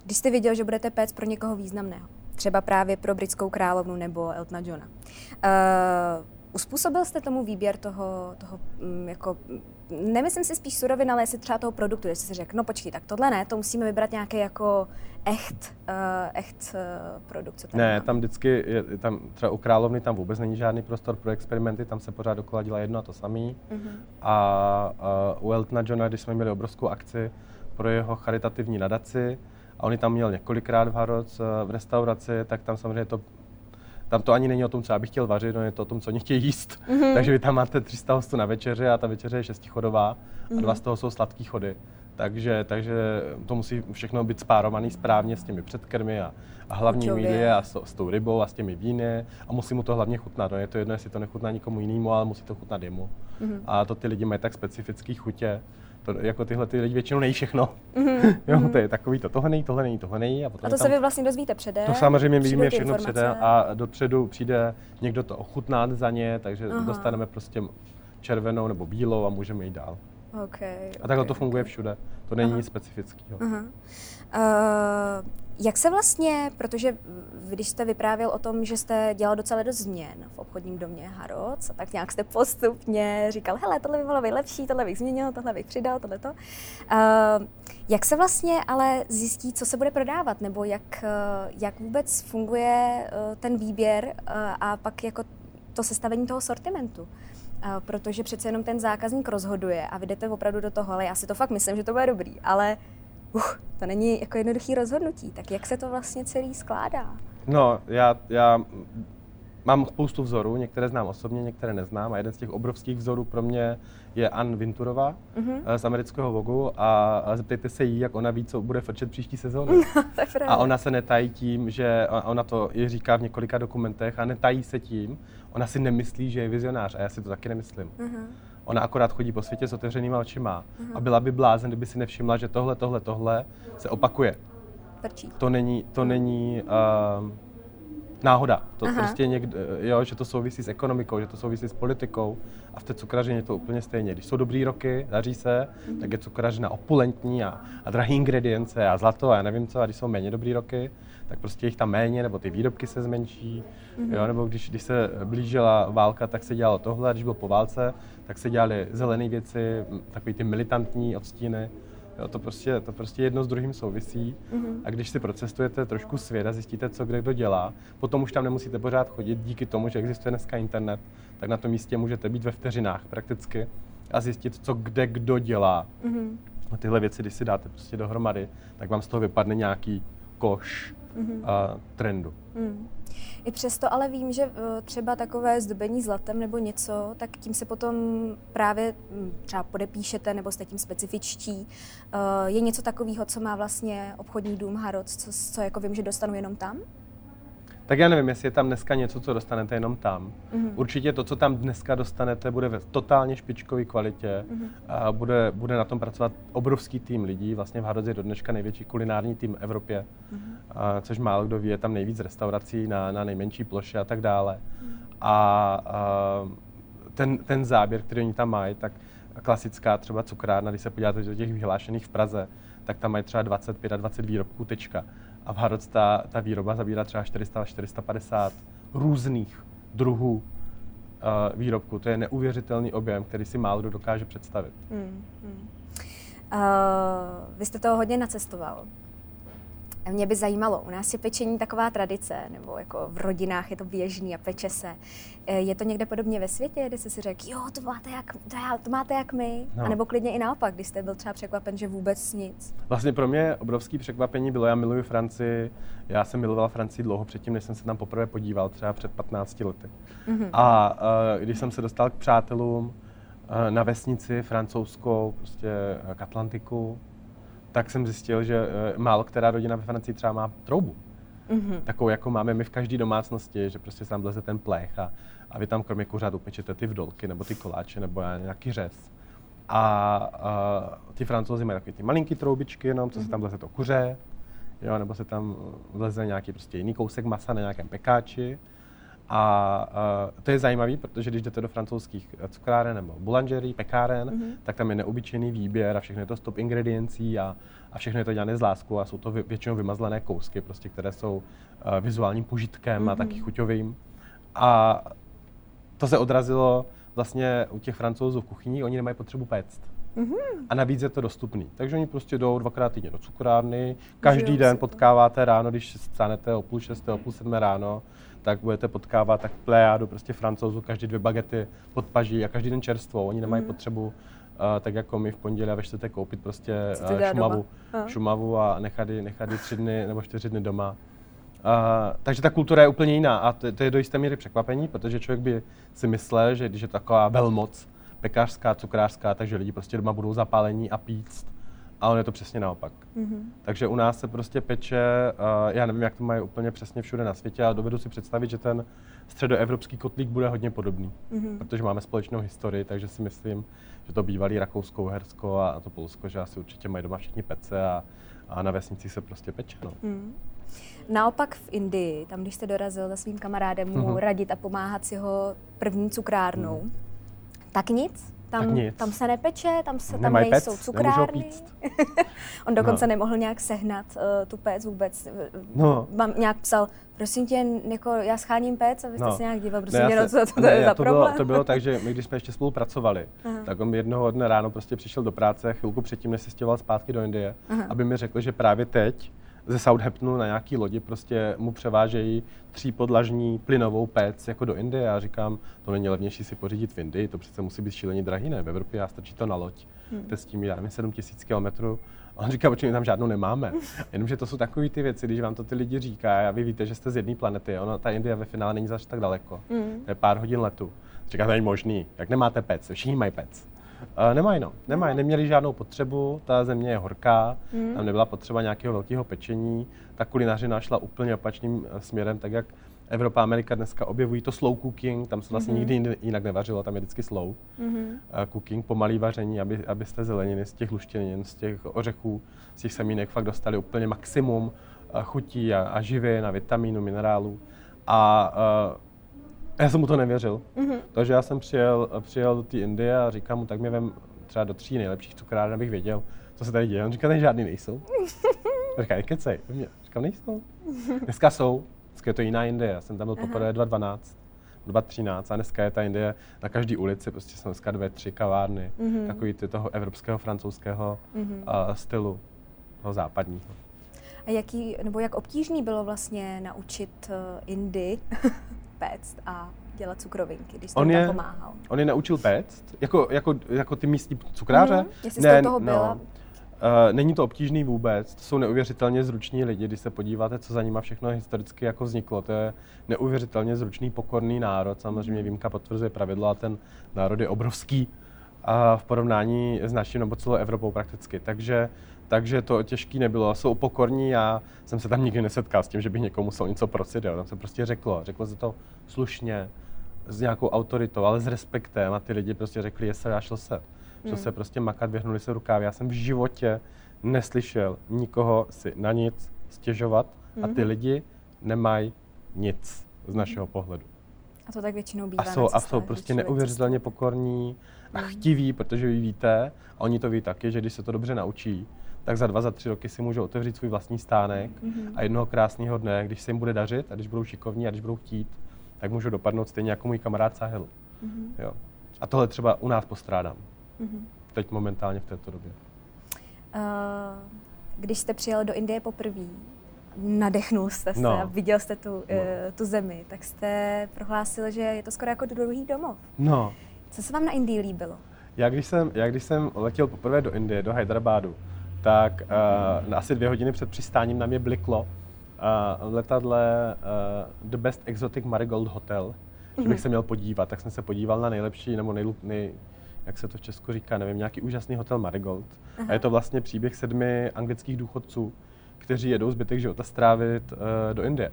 když jste věděl, že budete péct pro někoho významného, třeba právě pro britskou královnu nebo Eltona Johna, uh, Uspůsobil jste tomu výběr toho, toho mm, jako, nemyslím si spíš surovin, ale jestli třeba toho produktu, jestli si řekl, no počkej, tak tohle ne, to musíme vybrat nějaký jako echt, uh, echt uh, produkt, co tady Ne, máme. tam vždycky, je, tam třeba u královny tam vůbec není žádný prostor pro experimenty, tam se pořád dokola dělá jedno a to samý. Uh-huh. A uh, u Eltona Johna, když jsme měli obrovskou akci pro jeho charitativní nadaci, a on tam měl několikrát v Harrods v restauraci, tak tam samozřejmě to tam to ani není o tom, co já bych chtěl vařit, no je to o tom, co oni chtějí jíst. Mm-hmm. Takže vy tam máte 300 hostů na večeři a ta večeře je šestichodová mm-hmm. a dva mhm. z toho jsou sladký chody. Takže, takže to musí všechno být spárovaný správně s těmi předkrmy a, a hlavními jídly a s, s tou rybou a s těmi víny a musí mu to hlavně chutnat. No, je to jedno, jestli to nechutná nikomu jinému, ale musí to chutnat jemu. Mm-hmm. A to ty lidi mají tak specifický chutě, to, jako tyhle ty lidi většinou nejí všechno. Mm-hmm. jo, to je takový to, tohle nejí, tohle nejí, tohle nejí. A, potom a to tam, se vy vlastně dozvíte předem? To samozřejmě my víme všechno předem a dopředu přijde někdo to ochutnat za ně, takže Aha. dostaneme prostě červenou nebo bílou a můžeme jít dál. Okay, a takhle okay, to funguje okay. všude. To není Aha. nic specifického. Aha. Uh, jak se vlastně, protože když jste vyprávěl o tom, že jste dělal docela dost změn v obchodním domě Harrods, tak nějak jste postupně říkal, hele, tohle by bylo lepší, tohle bych změnil, tohle bych přidal, tohle to. Uh, jak se vlastně ale zjistí, co se bude prodávat, nebo jak, uh, jak vůbec funguje uh, ten výběr uh, a pak jako to sestavení toho sortimentu? protože přece jenom ten zákazník rozhoduje a vy jdete opravdu do toho, ale já si to fakt myslím, že to bude dobrý, ale uh, to není jako jednoduchý rozhodnutí. Tak jak se to vlastně celý skládá? No, já, já mám spoustu vzorů, některé znám osobně, některé neznám a jeden z těch obrovských vzorů pro mě je Ann Vinturová uh-huh. z amerického Vogu a, zeptejte se jí, jak ona ví, co bude frčet příští sezónu. a ona se netají tím, že ona to i říká v několika dokumentech a netají se tím, ona si nemyslí, že je vizionář a já si to taky nemyslím. Uh-huh. Ona akorát chodí po světě s otevřenýma očima uh-huh. a byla by blázen, kdyby si nevšimla, že tohle, tohle, tohle se opakuje. Prčí. To není, to není uh, náhoda. To Aha. prostě někde, jo, že to souvisí s ekonomikou, že to souvisí s politikou a v té cukrařině je to úplně stejně. Když jsou dobrý roky, daří se, mm. tak je cukrařina opulentní a, a drahý ingredience a zlato a já nevím co, a když jsou méně dobrý roky, tak prostě jich tam méně, nebo ty výrobky se zmenší, mm-hmm. jo, nebo když, když se blížila válka, tak se dělalo tohle, když byl po válce, tak se dělaly zelené věci, takový ty militantní odstíny, Jo, to, prostě, to prostě jedno s druhým souvisí. Mm-hmm. A když si procestujete trošku svět a zjistíte, co kde kdo dělá, potom už tam nemusíte pořád chodit díky tomu, že existuje dneska internet, tak na tom místě můžete být ve vteřinách prakticky a zjistit, co kde kdo dělá. Mm-hmm. A tyhle věci, když si dáte prostě dohromady, tak vám z toho vypadne nějaký koš mm-hmm. uh, trendu. Mm. I přesto ale vím, že eh, třeba takové zdobení zlatem nebo něco, tak tím se potom právě hm, třeba podepíšete nebo jste tím specifičtí. Eh, je něco takového, co má vlastně obchodní dům Harrods, co, co jako vím, že dostanu jenom tam? Tak já nevím, jestli je tam dneska něco, co dostanete jenom tam. Mm-hmm. Určitě to, co tam dneska dostanete, bude ve totálně špičkové kvalitě. Mm-hmm. A bude, bude na tom pracovat obrovský tým lidí. Vlastně v je do dneška největší kulinární tým v Evropě, mm-hmm. a, což málo kdo ví, je tam nejvíc restaurací na, na nejmenší ploše a tak dále. Mm-hmm. A, a ten, ten záběr, který oni tam mají, tak klasická třeba cukrárna, když se podíváte do těch vyhlášených v Praze, tak tam mají třeba 25 a 20 výrobků, tečka a v Harrods ta, ta výroba zabírá třeba 400 až 450 různých druhů uh, výrobků. To je neuvěřitelný objem, který si málo kdo dokáže představit. Hmm, hmm. Uh, vy jste toho hodně nacestoval. Mě by zajímalo, u nás je pečení taková tradice, nebo jako v rodinách je to běžný a peče se. E, je to někde podobně ve světě, kde jsi si řekl, jo, to máte jak, to, já, to máte jak my? No. A nebo klidně i naopak, když jste byl třeba překvapen, že vůbec nic. Vlastně pro mě obrovský překvapení bylo, já miluji Francii, já jsem miloval Francii dlouho předtím, než jsem se tam poprvé podíval, třeba před 15 lety. Mm-hmm. A uh, když jsem se dostal k přátelům uh, na vesnici francouzskou, prostě k Atlantiku, tak jsem zjistil, že uh, málo která rodina ve Francii třeba má troubu. Mm-hmm. Takovou, jako máme my v každé domácnosti, že prostě se tam vleze ten plech a, a vy tam kromě kuřat upečete ty vdolky nebo ty koláče nebo nějaký řez. A, a ty francouzi mají takové ty malinký troubičky jenom, co mm-hmm. se tam vleze to kuře, jo, nebo se tam vleze nějaký prostě jiný kousek masa na nějakém pekáči. A uh, to je zajímavé, protože když jdete do francouzských cukráren nebo boulangerie, pekáren, mm-hmm. tak tam je neobyčejný výběr a všechno je to stop ingrediencí a, a všechno je to dělané z lásku a jsou to většinou vymazlené kousky, prostě, které jsou uh, vizuálním požitkem mm-hmm. a taky chuťovým. A to se odrazilo vlastně u těch francouzů v kuchyni, oni nemají potřebu péct. Mm-hmm. A navíc je to dostupný. Takže oni prostě jdou dvakrát týdně do cukrárny, každý den potkáváte ráno, když stanete o půl šesté, o půl sedmé ráno, tak budete potkávat tak plejádu prostě francouzů, každý dvě bagety pod paží a každý den čerstvou. Oni nemají mm. potřebu uh, tak jako my v pondělí a ve čtvrtek koupit prostě uh, šumavu, šumavu a nechat ji, nechat ji tři dny nebo čtyři dny doma. Uh, takže ta kultura je úplně jiná a to, to je do jisté míry překvapení, protože člověk by si myslel, že když je taková velmoc pekařská, cukrářská, takže lidi prostě doma budou zapálení a píct a on je to přesně naopak. Mm-hmm. Takže u nás se prostě peče, uh, já nevím, jak to mají úplně přesně všude na světě, ale dovedu si představit, že ten středoevropský kotlík bude hodně podobný, mm-hmm. protože máme společnou historii, takže si myslím, že to bývalý Rakousko, Uhersko a, to Polsko, že asi určitě mají doma všichni pece a, a na vesnici se prostě peče. No. Mm. Naopak v Indii, tam když jste dorazil za svým kamarádem mu mm-hmm. radit a pomáhat s jeho první cukrárnou, mm. tak nic? Tam, tam se nepeče, tam, se, tam nejsou pec, cukrárny. On dokonce no. nemohl nějak sehnat uh, tu péc vůbec. No. Mám nějak psal, prosím tě, jako já scháním péc a vy jste no. se nějak díval, prosím ne, tě, no, co to, ne, je za to problém? Bylo, to bylo tak, že my když jsme ještě spolupracovali, Aha. tak on jednoho dne ráno prostě přišel do práce, chvilku předtím, než se stěhoval zpátky do Indie, Aha. aby mi řekl, že právě teď ze Southamptonu na nějaký lodi prostě mu převážejí třípodlažní plynovou pec jako do Indie. Já říkám, to není levnější si pořídit v Indii, to přece musí být šíleně drahý, ne? V Evropě já stačí to na loď, hmm. to s tím já nevím, 7 tisíc kilometrů. A on říká, my tam žádnou nemáme. Jenomže to jsou takové ty věci, když vám to ty lidi říká, a vy víte, že jste z jedné planety, ono, ta Indie ve finále není zase tak daleko. Hmm. To je pár hodin letu. Říká, to není možný, jak nemáte pec, všichni mají pec. Nemají, no. Nemají, neměli žádnou potřebu, ta země je horká, mm. tam nebyla potřeba nějakého velkého pečení. Ta kulinařina šla úplně opačným eh, směrem, tak jak Evropa a Amerika dneska objevují to slow cooking, tam se vlastně mm-hmm. nikdy jinak nevařilo, tam je vždycky slow mm-hmm. cooking, pomalý vaření, aby, abyste zeleniny z těch luštěnin, z těch ořechů, z těch semínek fakt dostali úplně maximum uh, chutí a, a živin a vitamínů, minerálů. A uh, já jsem mu to nevěřil. Mm-hmm. Takže já jsem přijel, přijel do té Indie a říkám mu, tak mě vem třeba do tří nejlepších cukráren, abych věděl, co se tady děje. On říká, že žádný nejsou. říká, nekecej. Říkám, nejsou. Dneska jsou. Dneska je to jiná Indie. Já jsem tam byl poprvé 2012. 2013 a dneska je ta Indie na každé ulici, prostě jsou dneska dvě, tři kavárny, mm-hmm. takový ty toho evropského, francouzského mm-hmm. uh, stylu, toho západního. A jaký, nebo jak obtížný bylo vlastně naučit uh, Indy péct a dělat cukrovinky, když jste on je, pomáhal? On je naučil péct? Jako, jako, jako ty místní cukráře? Mm, jestli ne, jste toho byla? No, Uh, není to obtížný vůbec, to jsou neuvěřitelně zruční lidi, když se podíváte, co za nima všechno historicky jako vzniklo. To je neuvěřitelně zručný, pokorný národ, samozřejmě výjimka potvrzuje pravidlo a ten národ je obrovský uh, v porovnání s naším nebo celou Evropou prakticky. Takže, takže to těžký nebylo. Jsou pokorní, já jsem se tam nikdy nesetkal s tím, že bych někomu musel něco prosit, jo. tam se prostě řeklo, řeklo se to slušně, s nějakou autoritou, ale s respektem a ty lidi prostě řekli, jestli já šel se šel hmm. se prostě makat, vyhnuli se rukávy. Já jsem v životě neslyšel nikoho si na nic stěžovat hmm. a ty hmm. lidi nemají nic z našeho hmm. pohledu. A to tak většinou bývá A jsou, a jsou prostě neuvěřitelně pokorní a hmm. chtiví, protože vy víte, a oni to ví taky, že když se to dobře naučí, tak za dva, za tři roky si můžou otevřít svůj vlastní stánek mm-hmm. a jednoho krásného dne, když se jim bude dařit a když budou šikovní a když budou chtít, tak můžou dopadnout stejně jako můj kamarád Sahel. Mm-hmm. Jo. A tohle třeba u nás postrádám. Mm-hmm. Teď momentálně v této době. Uh, když jste přijel do Indie poprvé, nadechnul jste se no. a viděl jste tu, no. uh, tu zemi, tak jste prohlásil, že je to skoro jako druhý domov. No. Co se vám na Indii líbilo? Já když jsem, já když jsem letěl poprvé do Indie, do Hyderabadu, tak uh, asi dvě hodiny před přistáním na mě bliklo uh, letadle uh, The Best Exotic Marigold Hotel, mm-hmm. že bych mhm. se měl podívat. Tak jsem se podíval na nejlepší nebo nej, nej, jak se to v Česku říká, nevím, nějaký úžasný hotel Marigold. Aha. A je to vlastně příběh sedmi anglických důchodců, kteří jedou zbytek života strávit uh, do Indie.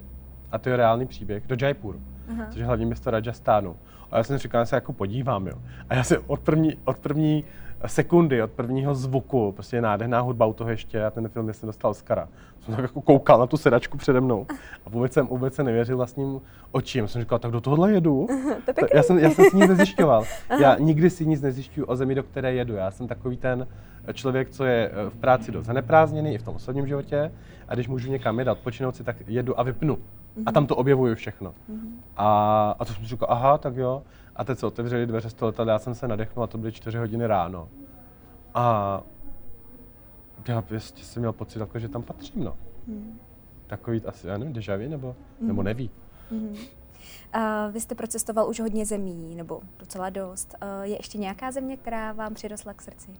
A to je reálný příběh, do Jaipur, Aha. což je hlavní město Rajasthánu. A já jsem říkal, že se jako podívám, jo. A já jsem od první, od první sekundy, od prvního zvuku, prostě nádherná hudba u toho ještě a ten film jsem dostal Oscara. Jsem tak jako koukal na tu sedačku přede mnou a vůbec jsem, vůbec se nevěřil vlastním očím. Jsem říkal, tak do tohohle jedu. To já, jsem, já jsem si nic nezjišťoval. Já nikdy si nic nezjišťuju o zemi, do které jedu. Já jsem takový ten člověk, co je eh, v práci dost zaneprázdněný i v tom osobním životě a když můžu někam jít odpočinout si, tak jedu a vypnu. A tam to objevuju všechno. A, a to jsem říkal, aha, tak jo. A teď se otevřeli dveře z toho letadla, já jsem se nadechnul a to byly čtyři hodiny ráno. A já prostě jsem měl pocit, jako, že tam patřím, no. Hmm. Takový asi, já nevím, deja vu, nebo, hmm. nebo neví. Hmm. Uh, vy jste procestoval už hodně zemí, nebo docela dost. Uh, je ještě nějaká země, která vám přirostla k srdci?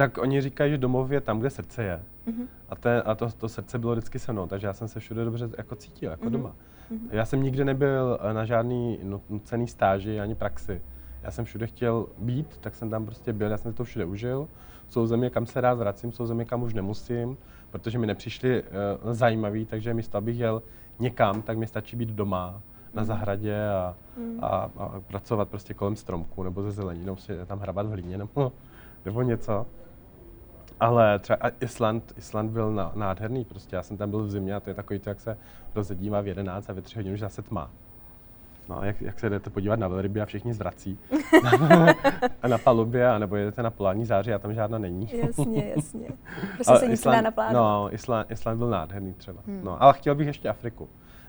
Tak oni říkají, že domov je tam, kde srdce je. Uh-huh. A, te, a to, to srdce bylo vždycky se mnou, takže já jsem se všude dobře jako cítil, jako uh-huh. doma. Uh-huh. Já jsem nikdy nebyl eh, na žádný nucený stáži ani praxi. Já jsem všude chtěl být, tak jsem tam prostě byl, já jsem to všude užil. Jsou země, kam se rád vracím, jsou země, kam už nemusím, protože mi nepřišly uh, zajímavý, takže místo, abych jel někam, tak mi stačí být doma, na zahradě a, a, a pracovat prostě kolem stromku nebo ze zeleninou, si tam hrabat v hlíně nebo, nebo něco. Ale třeba Island, Island byl nádherný, prostě já jsem tam byl v zimě a to je takový to, jak se rozedívá v 11 a ve 3 hodiny už zase tma. No, jak, jak se jdete podívat na velryby a všichni zvrací a na palubě, anebo jedete na polární záři a tam žádná není. jasně, jasně. Prostě se nic Island, na No, Island, Island byl nádherný třeba. Hmm. No, ale chtěl bych ještě Afriku.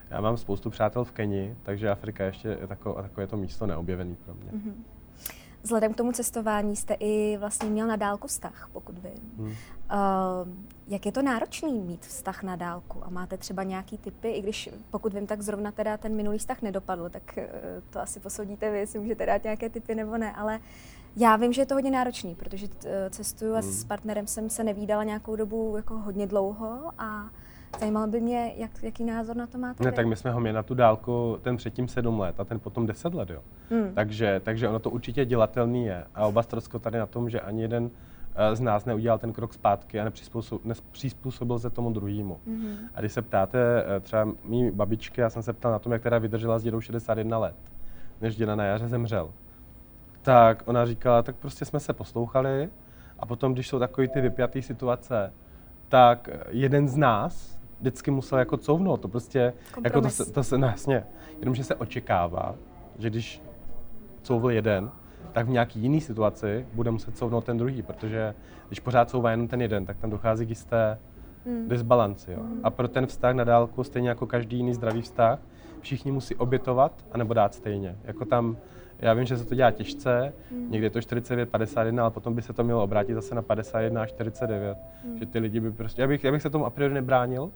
Já mám spoustu přátel v Keni, takže Afrika ještě je takové, takové to místo neobjevený pro mě. Mm-hmm. Vzhledem k tomu cestování jste i vlastně měl na dálku vztah, pokud vím. Hmm. Uh, jak je to náročný mít vztah na dálku? A máte třeba nějaký typy, i když pokud vím, tak zrovna teda ten minulý vztah nedopadl, tak uh, to asi posoudíte vy, jestli můžete dát nějaké typy nebo ne, ale já vím, že je to hodně náročný, protože eh, cestuju hmm. a s partnerem jsem se nevídala nějakou dobu jako hodně dlouho a Zajímalo by mě, jak, jaký názor na to máte. Ne, tak my jsme ho měli na tu dálku ten předtím sedm let a ten potom deset let, jo. Hmm. Takže, takže ono to určitě dělatelný je. A oba tady na tom, že ani jeden eh, z nás neudělal ten krok zpátky a nepřizpůsobil, nepřizpůsobil se tomu druhému. Mm-hmm. A když se ptáte eh, třeba mý babičky, já jsem se ptal na tom, jak teda vydržela s dědou 61 let, než děda na jaře zemřel. Tak ona říkala, tak prostě jsme se poslouchali a potom, když jsou takové ty vypjaté situace, tak jeden z nás vždycky musel jako couvnout. To prostě, jako to, se, to se, no jasně, jenomže se očekává, že když couvl jeden, tak v nějaký jiný situaci bude muset couvnout ten druhý, protože když pořád couvá jenom ten jeden, tak tam dochází k jisté hmm. disbalanci. Jo. Hmm. A pro ten vztah na dálku, stejně jako každý jiný zdravý vztah, všichni musí obětovat anebo dát stejně. Jako tam, já vím, že se to dělá těžce, hmm. někdy je to 49, 51, ale potom by se to mělo obrátit zase na 51 a 49. Hmm. Že ty lidi by prostě, já bych, já bych se tomu a priori nebránil,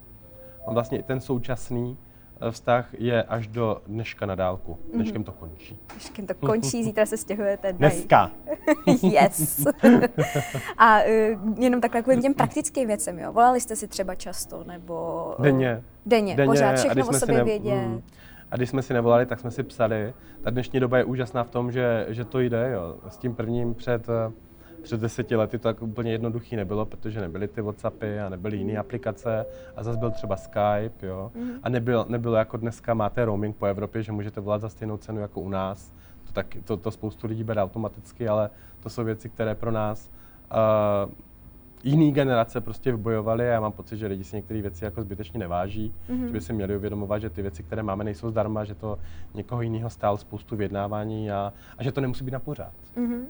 on vlastně ten současný eh, vztah je až do dneška na dálku. Dneškem to končí. Dneškem to končí, zítra se stěhujete. Dneska. yes. A uh, jenom takhle kvůli těm praktickým věcem, jo. Volali jste si třeba často, nebo... Denně. Denně, denně pořád všechno o sobě ne... vědět. Mm. A když jsme si nevolali, tak jsme si psali. Ta dnešní doba je úžasná v tom, že, že to jde. Jo. S tím prvním před, před deseti lety to tak úplně jednoduchý nebylo, protože nebyly ty Whatsappy a nebyly jiné aplikace a zase byl třeba Skype. Jo. Mm. A nebyl, nebylo jako dneska máte roaming po Evropě, že můžete volat za stejnou cenu jako u nás. To, tak, to, to spoustu lidí bere automaticky, ale to jsou věci, které pro nás uh, jiný generace prostě vybojovali a já mám pocit, že lidi si některé věci jako zbytečně neváží, mm-hmm. že by si měli uvědomovat, že ty věci, které máme, nejsou zdarma, že to někoho jiného stál spoustu vyjednávání a, a že to nemusí být na pořád. Mm-hmm.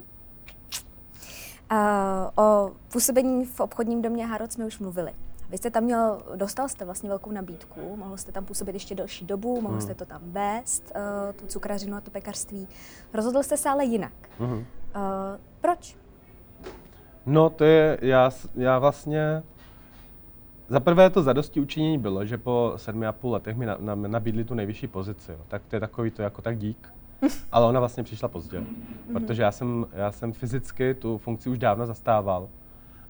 O působení v obchodním domě Harrod jsme už mluvili. Vy jste tam měl, dostal jste vlastně velkou nabídku, mohl jste tam působit ještě delší dobu, mohl mm. jste to tam vést, uh, tu cukrařinu a to pekařství. Rozhodl jste se ale jinak. Mm. Uh, proč? No to je, já, já vlastně, za prvé to zadosti učinění bylo, že po sedmi a půl letech mi na, na, nabídli tu nejvyšší pozici, jo. tak to je takový to jako tak dík. Ale ona vlastně přišla pozdě, mhm. protože já jsem, já jsem fyzicky tu funkci už dávno zastával.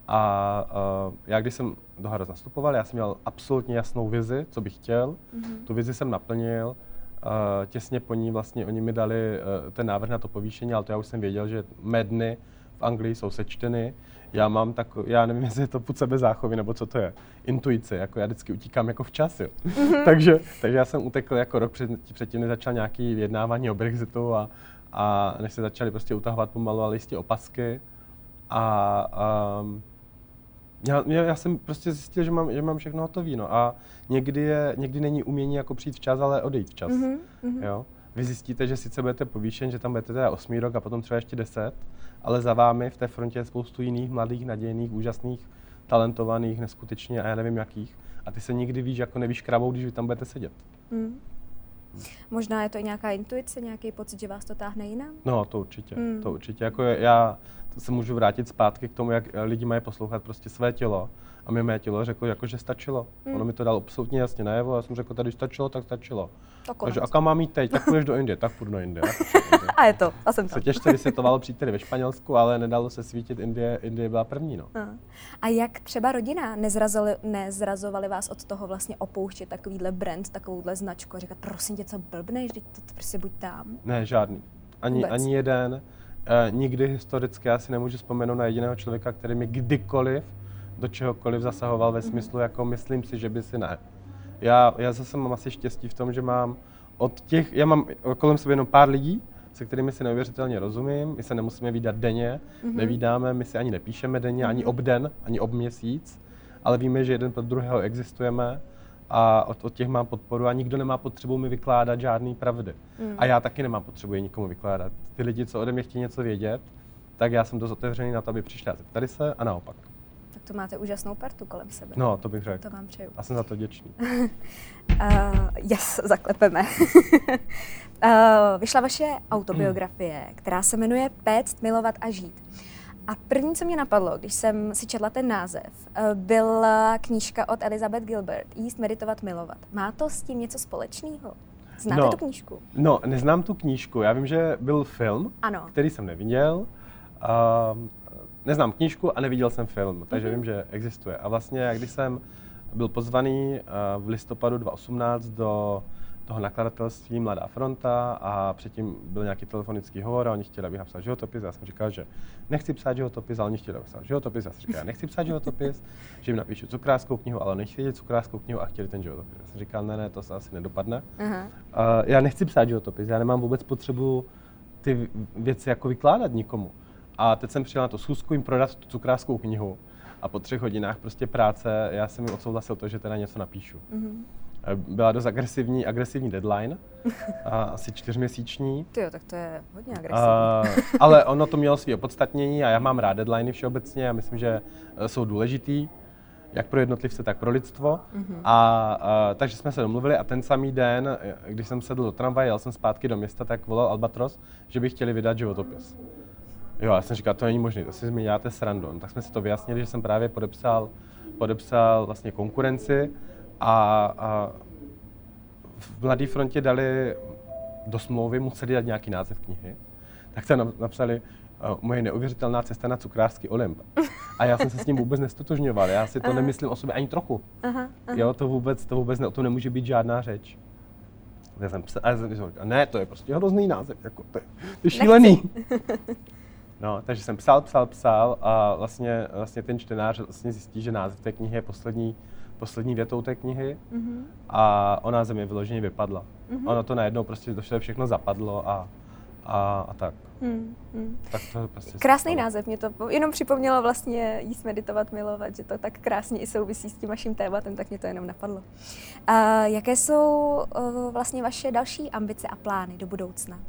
A uh, já když jsem do Haros nastupoval, já jsem měl absolutně jasnou vizi, co bych chtěl. Mm-hmm. Tu vizi jsem naplnil. Uh, těsně po ní vlastně oni mi dali uh, ten návrh na to povýšení, ale to já už jsem věděl, že mé dny v Anglii jsou sečteny. Já mám tak, já nevím, jestli je to půd sebezáchovy, nebo co to je, intuice, jako já vždycky utíkám jako včas, jo. Mm-hmm. takže, takže já jsem utekl jako rok před, předtím, než začal nějaký vyjednávání o Brexitu a, a než se začali prostě utahovat pomalu, ale jistě opasky. A um, já, já, jsem prostě zjistil, že mám, že mám všechno hotové, no. A někdy, je, někdy není umění jako přijít včas, ale odejít včas, mm-hmm. jo vy zjistíte, že sice budete povýšen, že tam budete teda 8 rok a potom třeba ještě 10, ale za vámi v té frontě je spoustu jiných mladých, nadějných, úžasných, talentovaných, neskutečně a já nevím jakých. A ty se nikdy víš, jako nevíš kravou, když vy tam budete sedět. Mm. Možná je to i nějaká intuice, nějaký pocit, že vás to táhne jinam? No, to určitě, mm. to určitě. Jako já se můžu vrátit zpátky k tomu, jak lidi mají poslouchat prostě své tělo a mi mé tělo řeklo, jako, že stačilo. Mm. Ono mi to dalo absolutně jasně najevo a já jsem řekl, tady stačilo, tak stačilo. Takže a kam mám jít teď? Tak půjdeš do Indie, tak půjdu do Indie. a je to, a jsem tam. Se těžce vysvětlovalo příteli ve Španělsku, ale nedalo se svítit, Indie, Indie byla první. No. A. a jak třeba rodina nezrazovali, nezrazovali vás od toho vlastně opouštět takovýhle brand, takovouhle značku a říkat, prosím tě, co blbneš, teď to, prostě buď tam? Ne, žádný. Ani, ani jeden. Uh, nikdy historicky já si nemůžu vzpomenout na jediného člověka, který mi kdykoliv do čehokoliv zasahoval ve smyslu, jako myslím si, že by si ne. Já, já zase mám asi štěstí v tom, že mám od těch, já mám kolem sebe jenom pár lidí, se kterými si neuvěřitelně rozumím, my se nemusíme výdat denně, mm-hmm. nevídáme, my si ani nepíšeme denně, ani ob den, ani ob měsíc, ale víme, že jeden pro druhého existujeme a od, od těch mám podporu a nikdo nemá potřebu mi vykládat žádný pravdy. Mm. A já taky nemám potřebu je nikomu vykládat. Ty lidi, co ode mě chtějí něco vědět, tak já jsem dost otevřený na to, aby přišli a zeptali se a naopak to máte úžasnou partu kolem sebe. No, to bych řekl. To vám přeju. A jsem za to vděčný. uh, yes, zaklepeme. uh, vyšla vaše autobiografie, která se jmenuje Péct, milovat a žít. A první, co mě napadlo, když jsem si četla ten název, eh, byla knížka od Elizabeth Gilbert, Jíst, meditovat, milovat. Má to s tím něco společného? Znáte no, tu knížku? No, neznám tu knížku. Já vím, že byl film, ano. který jsem neviděl. Uh, neznám knížku a neviděl jsem film, takže mm-hmm. vím, že existuje. A vlastně, když jsem byl pozvaný uh, v listopadu 2018 do toho nakladatelství Mladá fronta a předtím byl nějaký telefonický hovor a oni chtěli, abych napsal životopis. Já jsem říkal, že nechci psát životopis, ale oni chtěli, abych psal životopis. Já jsem říkal, já nechci psát životopis, že jim napíšu cukrářskou knihu, ale nechci vidět cukrářskou knihu a chtěli ten životopis. Já jsem říkal, ne, ne, to se asi nedopadne. Uh-huh. Uh, já nechci psát životopis, já nemám vůbec potřebu ty věci jako vykládat nikomu. A teď jsem přijel na to schůzku jim prodat tu cukrářskou knihu. A po třech hodinách prostě práce já jsem jim odsouhlasil to, že teda něco napíšu. Mm-hmm. Byla dost agresivní, agresivní deadline, a asi čtyřměsíční. Ty jo, tak to je hodně agresivní. Uh, ale ono to mělo své opodstatnění a já mám rád deadliny všeobecně a myslím, že e, jsou důležitý, jak pro jednotlivce, tak pro lidstvo. Mm-hmm. A, a, takže jsme se domluvili a ten samý den, když jsem sedl do tramvaje, jel jsem zpátky do města, tak volal Albatros, že by chtěli vydat životopis. Jo, já jsem říkal, to není možné, to si mi děláte srandu. No, tak jsme si to vyjasnili, že jsem právě podepsal, podepsal vlastně konkurenci a, a v Mladé frontě dali do smlouvy, museli dát nějaký název knihy, tak tam napsali uh, moje neuvěřitelná cesta na cukrářský Olymp. A já jsem se s ním vůbec nestotožňoval, já si to aha. nemyslím o sobě ani trochu. Aha, aha. Jo, to vůbec, to vůbec ne, o tom nemůže být žádná řeč. Já jsem psal, a já jsem říkal, ne, to je prostě hrozný název, jako, to, je, to je šílený. No, takže jsem psal, psal, psal a vlastně, vlastně ten čtenář vlastně zjistí, že název té knihy je poslední, poslední větou té knihy mm-hmm. a ona ze mě vyloženě vypadla. Mm-hmm. Ono to najednou prostě to všechno zapadlo a, a, a tak. Hmm, hmm. tak to prostě Krásný stalo. název, mě to jenom připomnělo vlastně jíst, meditovat, milovat, že to tak krásně i souvisí s tím vaším tématem, tak mě to jenom napadlo. A jaké jsou uh, vlastně vaše další ambice a plány do budoucna?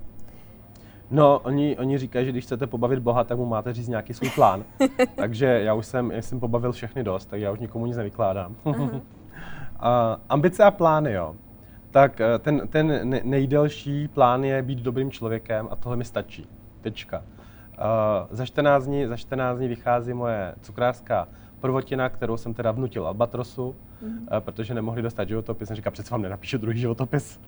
No, oni, oni říkají, že když chcete pobavit Boha, tak mu máte říct nějaký svůj plán. Takže já už jsem, já jsem pobavil všechny dost, tak já už nikomu nic nevykládám. uh, ambice a plány, jo. Tak eh, ten, ten nejdelší plán je být dobrým člověkem a tohle mi stačí. Tečka. Uh, za, 14 dní, za 14 dní vychází moje cukrářská prvotina, kterou jsem teda vnutil Albatrosu, mm-hmm. protože nemohli dostat životopis. Jsem říkal, přece vám nenapíšu druhý životopis.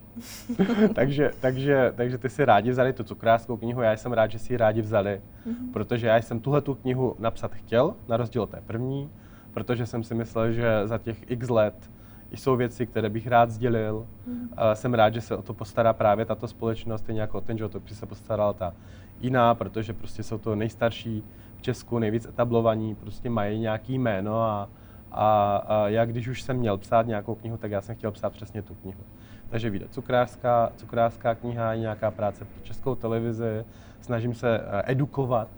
takže, takže, takže ty si rádi vzali tu cukrářskou knihu, já jsem rád, že si ji rádi vzali, mm-hmm. protože já jsem tuhle tu knihu napsat chtěl, na rozdíl od té první, protože jsem si myslel, že za těch x let jsou věci, které bych rád sdělil. Mm. Jsem rád, že se o to postará právě tato společnost, stejně jako o ten životopis se postarala ta jiná, protože prostě jsou to nejstarší v Česku, nejvíc etablovaní, prostě mají nějaký jméno a, a, a já když už jsem měl psát nějakou knihu, tak já jsem chtěl psát přesně tu knihu. Takže vyjde cukrářská, cukrářská kniha, nějaká práce pro českou televizi, snažím se eh, edukovat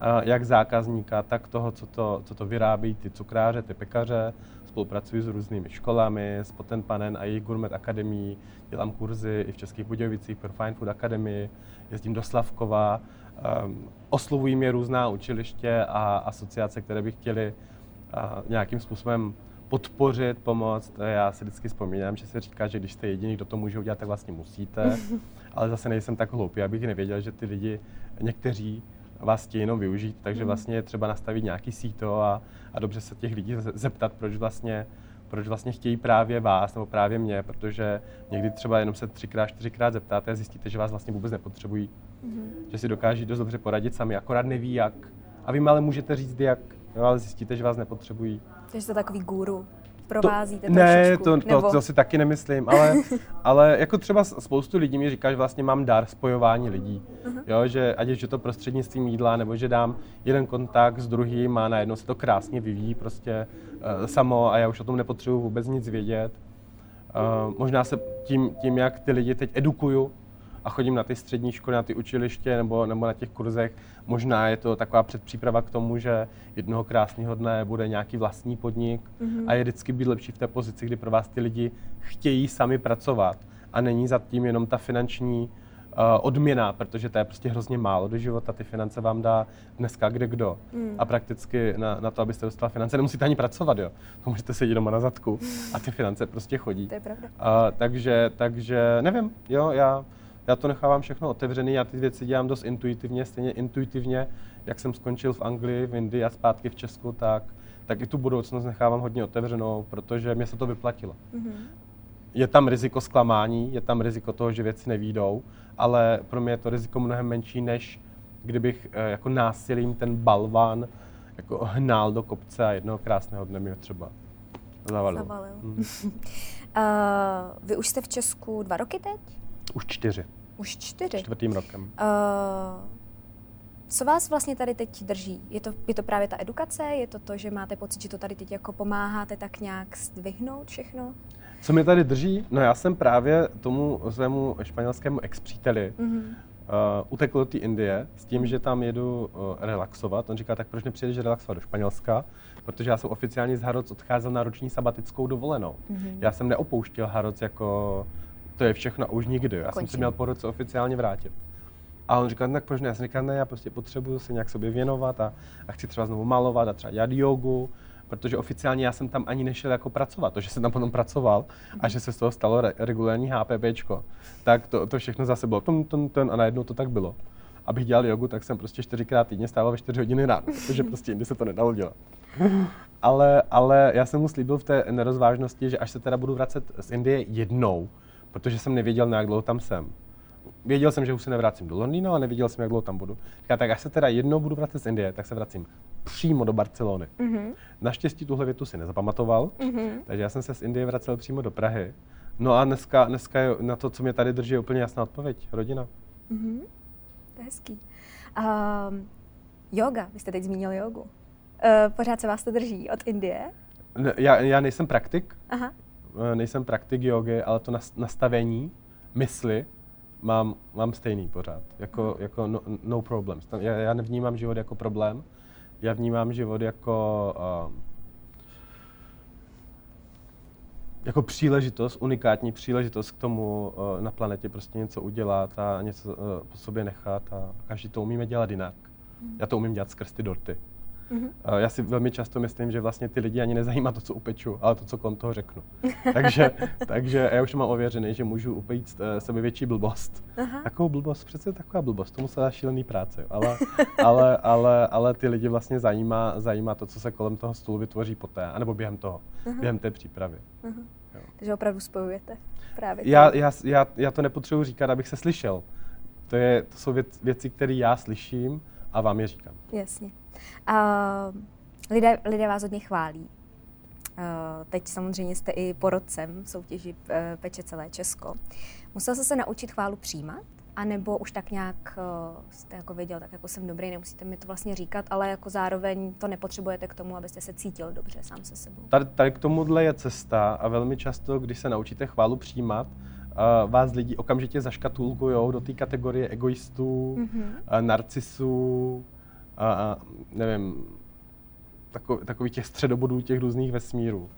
eh, jak zákazníka, tak toho, co to, co to vyrábí, ty cukráře, ty pekaře. Spolupracuji s různými školami, s Potenpanen a jejich Gourmet Akademií, dělám kurzy i v Českých Budějovicích pro Fine Food Academy, jezdím do Slavkova, um, oslovují mě různá učiliště a asociace, které by chtěly uh, nějakým způsobem podpořit, pomoct. Já si vždycky vzpomínám, že se říká, že když jste jediný, kdo to může udělat, tak vlastně musíte. Ale zase nejsem tak hloupý, abych nevěděl, že ty lidi, někteří vás chtějí jenom využít, takže hmm. vlastně je třeba nastavit nějaký síto a, a dobře se těch lidí zeptat, proč vlastně proč vlastně chtějí právě vás nebo právě mě, protože někdy třeba jenom se třikrát, čtyřikrát zeptáte a zjistíte, že vás vlastně vůbec nepotřebují. Mm-hmm. Že si dokáží dost dobře poradit sami, akorát neví jak. A vy ale můžete říct jak, jo, ale zjistíte, že vás nepotřebují. Takže jste takový guru provázíte to, Ne, to, to, nebo... to si taky nemyslím, ale, ale jako třeba spoustu lidí mi říká, že vlastně mám dar spojování lidí. Uh-huh. Jo, že ať je to prostřednictvím jídla, nebo že dám jeden kontakt s druhým a najednou se to krásně vyvíjí prostě uh, samo a já už o tom nepotřebuji vůbec nic vědět. Uh, možná se tím, tím, jak ty lidi teď edukuju, a chodím na ty střední školy, na ty učiliště nebo, nebo na těch kurzech. Možná je to taková předpříprava k tomu, že jednoho krásného dne bude nějaký vlastní podnik mm-hmm. a je vždycky být lepší v té pozici, kdy pro vás ty lidi chtějí sami pracovat a není za tím jenom ta finanční uh, odměna, protože to je prostě hrozně málo do života. Ty finance vám dá dneska kde kdo. Mm. A prakticky na, na to, abyste dostala finance, nemusíte ani pracovat, jo. To můžete sedět doma na zadku a ty finance prostě chodí. To je pravda. Uh, takže, takže nevím, jo, já já to nechávám všechno otevřený, já ty věci dělám dost intuitivně, stejně intuitivně, jak jsem skončil v Anglii, v Indii a zpátky v Česku, tak, tak i tu budoucnost nechávám hodně otevřenou, protože mě se to vyplatilo. Mm-hmm. Je tam riziko zklamání, je tam riziko toho, že věci nevídou, ale pro mě je to riziko mnohem menší, než kdybych eh, jako násilím ten balván jako hnál do kopce a jednoho krásného dne mi třeba zavalil. zavalil. Hmm. uh, vy už jste v Česku dva roky teď? Už čtyři. Už čtyři? Čtvrtým rokem. Uh, co vás vlastně tady teď drží? Je to, je to právě ta edukace? Je to to, že máte pocit, že to tady teď jako pomáháte tak nějak zdvihnout všechno? Co mě tady drží? No já jsem právě tomu svému španělskému ex-příteli mm-hmm. uh, utekl do té Indie s tím, že tam jedu uh, relaxovat. On říká, tak proč nepřijedeš relaxovat do Španělska? Protože já jsem oficiálně z Haroc odcházel na roční sabatickou dovolenou. Mm-hmm. Já jsem neopouštěl Haroc jako to je všechno už nikdy. Já Končím. jsem se měl po roce oficiálně vrátit. A on říkal, tak proč ne? Já jsem říkal, ne, já prostě potřebuju se nějak sobě věnovat a, a chci třeba znovu malovat a třeba dělat jogu, protože oficiálně já jsem tam ani nešel jako pracovat. To, že jsem tam potom pracoval a že se z toho stalo re- regulární HPBčko, tak to, to všechno zase bylo tom, tom, tom, a najednou to tak bylo. Abych dělal jogu, tak jsem prostě čtyřikrát týdně stával ve čtyři hodiny ráno, protože prostě jindy se to nedalo dělat. Ale, ale já jsem mu slíbil v té nerozvážnosti, že až se teda budu vracet z Indie jednou, protože jsem nevěděl, na jak dlouho tam jsem. Věděl jsem, že už se nevracím do Londýna, ale nevěděl jsem, jak dlouho tam budu. Říká, tak až se teda jednou budu vracet z Indie, tak se vracím přímo do Barcelony. Mm-hmm. Naštěstí tuhle větu si nezapamatoval, mm-hmm. takže já jsem se z Indie vracel přímo do Prahy. No a dneska, dneska je na to, co mě tady drží, je úplně jasná odpověď. Rodina. Mm-hmm. To je hezký. Um, yoga, vy jste teď zmínil jogu. Uh, pořád se vás to drží od Indie? Ne, já, já nejsem praktik, Aha. Uh, nejsem praktik jogy, ale to nastavení mysli mám, mám stejný pořád. Jako, jako no, no problems. Já, já nevnímám život jako problém, já vnímám život jako uh, jako příležitost, unikátní příležitost k tomu uh, na planetě prostě něco udělat a něco uh, po sobě nechat a každý to umíme dělat jinak. Mm. Já to umím dělat skrz ty dorty. Mm-hmm. Já si velmi často myslím, že vlastně ty lidi ani nezajímá to, co upeču, ale to, co kolem toho řeknu. takže, takže já už mám ověřený, že můžu upejít uh, sebe větší blbost. Aha. Takovou blbost, přece taková blbost, tomu se dá šílený práce. Ale, ale, ale, ale ty lidi vlastně zajímá, zajímá to, co se kolem toho stolu vytvoří poté, anebo během toho, Aha. během té přípravy. Aha. Takže opravdu spojujete právě. Já, já, já, já to nepotřebuji říkat, abych se slyšel. To, je, to jsou věc, věci, které já slyším a vám je říkám. Jasně. Uh, lidé, lidé vás hodně chválí. Uh, teď samozřejmě jste i porodcem v soutěži uh, Peče celé Česko. Musel jste se naučit chválu přijímat? A nebo už tak nějak uh, jste jako věděl, tak jako jsem dobrý, nemusíte mi to vlastně říkat, ale jako zároveň to nepotřebujete k tomu, abyste se cítil dobře sám se sebou. Tady, tady k tomuhle je cesta a velmi často, když se naučíte chválu přijímat, uh, vás lidi okamžitě zaškatulkují do té kategorie egoistů, mm-hmm. uh, narcisů, a, a nevím, takový, takový těch středobodů těch různých vesmírů. Uh,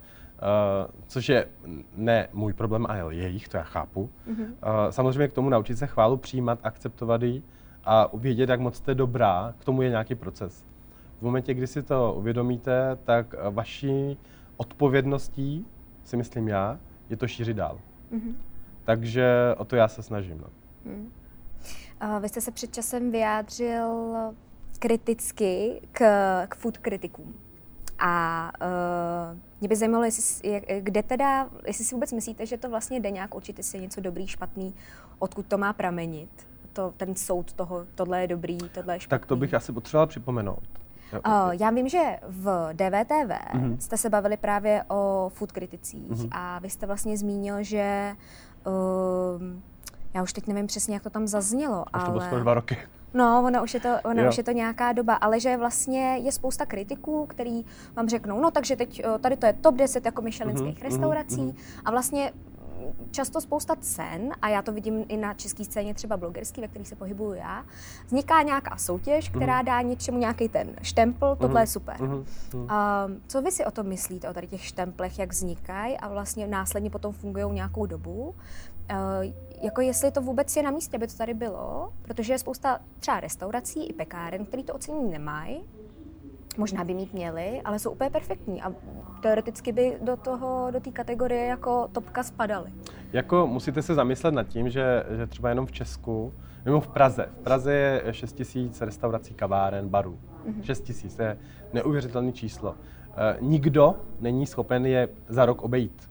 což je ne můj problém, ale jejich, to já chápu. Mm-hmm. Uh, samozřejmě k tomu naučit se chválu přijímat, akceptovat ji a uvědět, jak moc jste dobrá, k tomu je nějaký proces. V momentě, kdy si to uvědomíte, tak vaší odpovědností, si myslím já, je to šířit dál. Mm-hmm. Takže o to já se snažím. No. Mm. Uh, vy jste se před časem vyjádřil kriticky k, k food kritikům. A uh, mě by zajímalo, jestli, jak, kde teda, jestli si vůbec myslíte, že to vlastně jde nějak určitě si něco dobrý, špatný, odkud to má pramenit, to, ten soud toho, tohle je dobrý, tohle je špatný. Tak to bych asi potřeboval připomenout. Uh, já vím, že v DVTV mm-hmm. jste se bavili právě o food kriticích mm-hmm. a vy jste vlastně zmínil, že uh, já už teď nevím přesně, jak to tam zaznělo, už ale... to bylo skoro dva roky. No, ona už, je to, ona už je to nějaká doba, ale že vlastně je spousta kritiků, který vám řeknou, no takže teď eh, tady to je top 10 jako myšelinských mm-hmm, restaurací mm-hmm. a vlastně často spousta cen, a já to vidím i na české scéně, třeba blogerský, ve kterých se pohybuju já, vzniká nějaká soutěž, která mm. dá něčemu nějaký ten štempel, tohle mm. je super. Mm. Um, co vy si o tom myslíte, o tady těch štemplech, jak vznikají a vlastně následně potom fungují nějakou dobu? Uh, jako jestli to vůbec je na místě, aby to tady bylo, protože je spousta třeba restaurací i pekáren, který to ocenění nemají, možná by mít měli, ale jsou úplně perfektní a teoreticky by do toho, do té kategorie jako topka spadaly. Jako musíte se zamyslet nad tím, že, že třeba jenom v Česku, nebo v Praze, v Praze je 6 tisíc restaurací, kaváren, barů. Mm-hmm. 6 tisíc, to je neuvěřitelné číslo. E, nikdo není schopen je za rok obejít.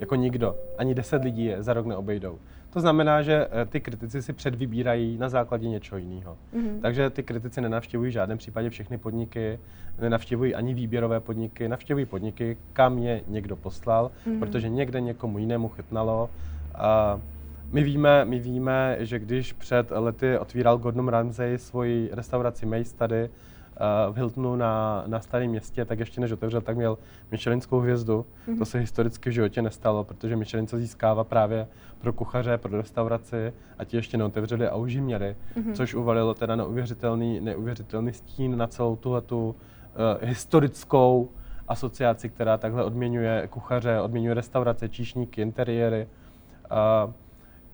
Jako nikdo. Ani 10 lidí je za rok neobejdou. To znamená, že eh, ty kritici si předvybírají na základě něčeho jiného. Mm-hmm. Takže ty kritici nenavštěvují v žádném případě všechny podniky, nenavštěvují ani výběrové podniky, navštěvují podniky, kam je někdo poslal, mm-hmm. protože někde někomu jinému chytnalo. A my víme, my víme, že když před lety otvíral Gordon Ramsay svoji restauraci Mace tady, v Hiltonu na, na Starém městě, tak ještě než otevřel, tak měl Michelinskou hvězdu. Mm-hmm. To se historicky v životě nestalo, protože Michelin se získává právě pro kuchaře, pro restauraci a ti ještě neotevřeli a už ji měli, mm-hmm. což uvalilo teda neuvěřitelný, neuvěřitelný stín na celou tuhletu uh, historickou asociaci, která takhle odměňuje kuchaře, odměňuje restaurace, číšníky, interiéry. Uh,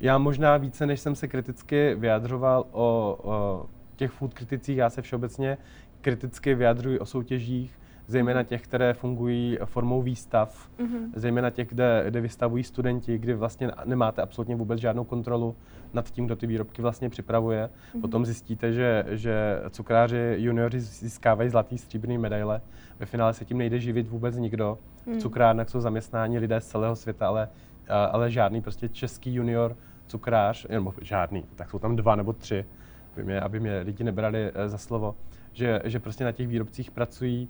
já možná více, než jsem se kriticky vyjadřoval o, o těch food kriticích, já se všeobecně kriticky vyjadřují o soutěžích, zejména těch, které fungují formou výstav, mm-hmm. zejména těch, kde, kde vystavují studenti, kdy vlastně nemáte absolutně vůbec žádnou kontrolu nad tím, kdo ty výrobky vlastně připravuje. Mm-hmm. Potom zjistíte, že, že cukráři junioři získávají zlatý stříbrný medaile. Ve finále se tím nejde živit vůbec nikdo. Mm. V cukrárnách jsou zaměstnáni lidé z celého světa, ale ale žádný prostě český junior cukrář, nebo žádný, tak jsou tam dva nebo tři, aby mě, aby mě lidi nebrali eh, za slovo, že, že prostě na těch výrobcích pracují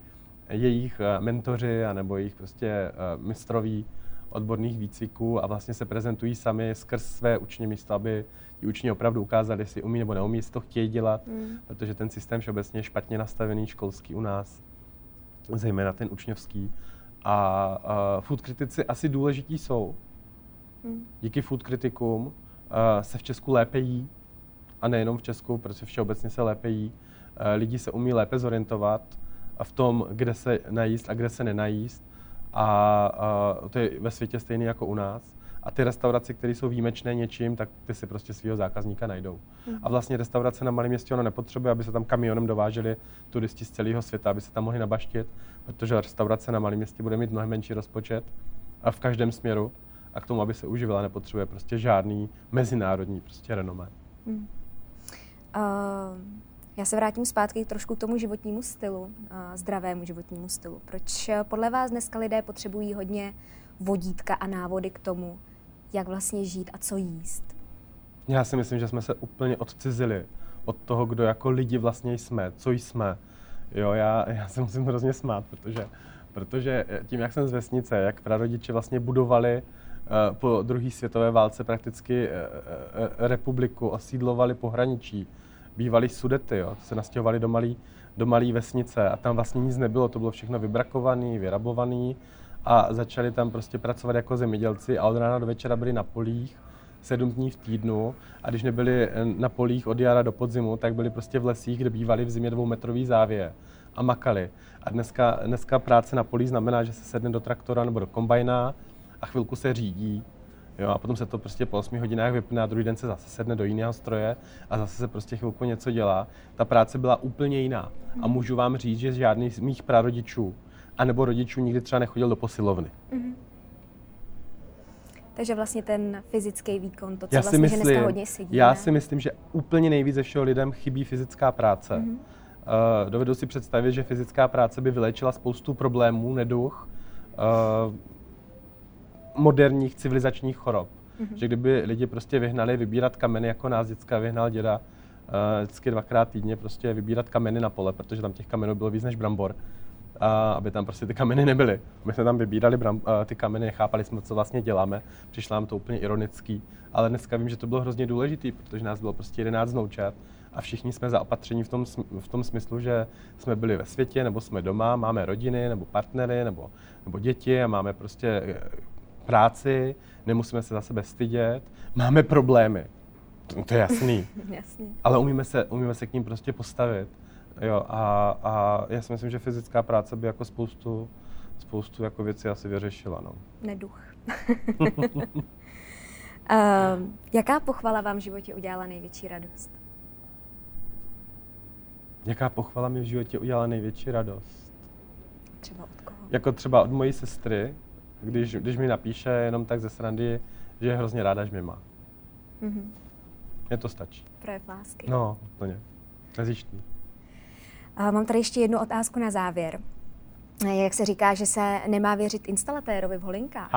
jejich eh, mentoři nebo jejich prostě eh, mistroví odborných výcviků a vlastně se prezentují sami skrz své učně místo, aby ti učni opravdu ukázali, jestli umí nebo neumí, jestli to chtějí dělat, mm. protože ten systém všeobecně je špatně nastavený školský u nás, zejména ten učňovský. A, a food kritici asi důležití jsou. Mm. Díky food kritikům uh, se v Česku lépe jí, a nejenom v Česku, protože všeobecně se lépe jí. Uh, lidi se umí lépe zorientovat v tom, kde se najíst a kde se nenajíst. A, a to je ve světě stejný jako u nás. A ty restaurace, které jsou výjimečné něčím, tak ty si prostě svého zákazníka najdou. Mm. A vlastně restaurace na malém městě ono nepotřebuje, aby se tam kamionem dováželi turisti z celého světa, aby se tam mohli nabaštit, protože restaurace na malém městě bude mít mnohem menší rozpočet a v každém směru. A k tomu, aby se uživila, nepotřebuje prostě žádný mezinárodní prostě renomé. Mm. Uh, já se vrátím zpátky trošku k tomu životnímu stylu, zdravému životnímu stylu. Proč eh, podle vás dneska lidé potřebují hodně vodítka a návody k tomu, jak vlastně žít a co jíst? Já si myslím, že jsme se úplně odcizili od toho, kdo jako lidi vlastně jsme, co jsme. Jo, já, já se musím hrozně smát, protože, protože tím, jak jsem z vesnice, jak prarodiče vlastně budovali uh, po druhé světové válce prakticky republiku, osídlovali pohraničí, bývalý sudety, jo, se nastěhovali do malé do malý vesnice a tam vlastně nic nebylo, to bylo všechno vybrakované, vyrabované a začali tam prostě pracovat jako zemědělci a od rána do večera byli na polích, sedm dní v týdnu a když nebyli eh, na polích od jara do podzimu, tak byli prostě v lesích, kde bývali v zimě dvoumetrový závě a makali. A dneska, dneska práce na polích znamená, že se sedne do traktora nebo do kombajna a chvilku se řídí Jo, a potom se to prostě po 8 hodinách vypne a druhý den se zase sedne do jiného stroje a zase se prostě chvilku něco dělá. Ta práce byla úplně jiná. A můžu vám říct, že žádný z mých prarodičů anebo rodičů nikdy třeba nechodil do posilovny. Mm-hmm. Takže vlastně ten fyzický výkon, to, co já vlastně myslím, dneska hodně sedí. Já si myslím, že úplně nejvíc ze všeho lidem chybí fyzická práce. Mm-hmm. Uh, dovedu si představit, že fyzická práce by vylečila spoustu problémů, neduch, uh, moderních civilizačních chorob. Mm-hmm. Že kdyby lidi prostě vyhnali vybírat kameny, jako nás děcka vyhnal děda, uh, vždycky dvakrát týdně prostě vybírat kameny na pole, protože tam těch kamenů bylo víc než brambor, a aby tam prostě ty kameny nebyly. My jsme tam vybírali bram, uh, ty kameny, nechápali jsme, co vlastně děláme, přišlo nám to úplně ironický, ale dneska vím, že to bylo hrozně důležité, protože nás bylo prostě 11 znoučat a všichni jsme za opatření v tom, v tom smyslu, že jsme byli ve světě, nebo jsme doma, máme rodiny, nebo partnery, nebo, nebo děti a máme prostě eh, práci, nemusíme se za sebe stydět, máme problémy, to, to je jasný, jasný. ale umíme se, umíme se k ním prostě postavit. Jo, a, a já si myslím, že fyzická práce by jako spoustu, spoustu jako věcí asi vyřešila. No. Neduch. uh, jaká pochvala vám v životě udělala největší radost? Jaká pochvala mi v životě udělala největší radost? Třeba od koho? Jako třeba od mojí sestry, když, když mi napíše jenom tak ze srandy, že je hrozně ráda, že mě má. Mm-hmm. Mně to stačí. Projev lásky. No, úplně. Nezištný. Uh, mám tady ještě jednu otázku na závěr. Jak se říká, že se nemá věřit instalatérovi v holinkách,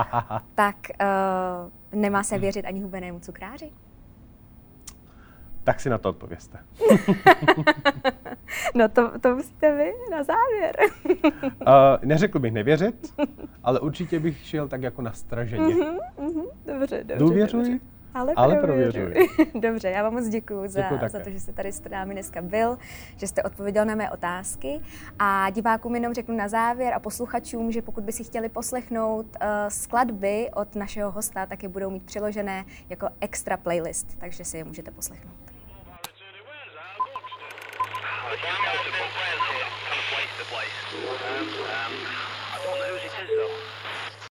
tak uh, nemá se věřit ani hubenému cukráři? Tak si na to odpověste. no to, to musíte vy na závěr. uh, neřekl bych nevěřit, ale určitě bych šel tak jako na straženě. Uh-huh, uh-huh, dobře, dobře. Důvěřuj, dobře. Ale, ale prověřuj. Dobře, já vám moc děkuji za, za to, že jste tady s námi dneska byl, že jste odpověděl na mé otázky. A divákům jenom řeknu na závěr a posluchačům, že pokud by si chtěli poslechnout uh, skladby od našeho hosta, tak je budou mít přiložené jako extra playlist, takže si je můžete poslechnout. The sound from place to place. Um, um, I don't know whose it is though.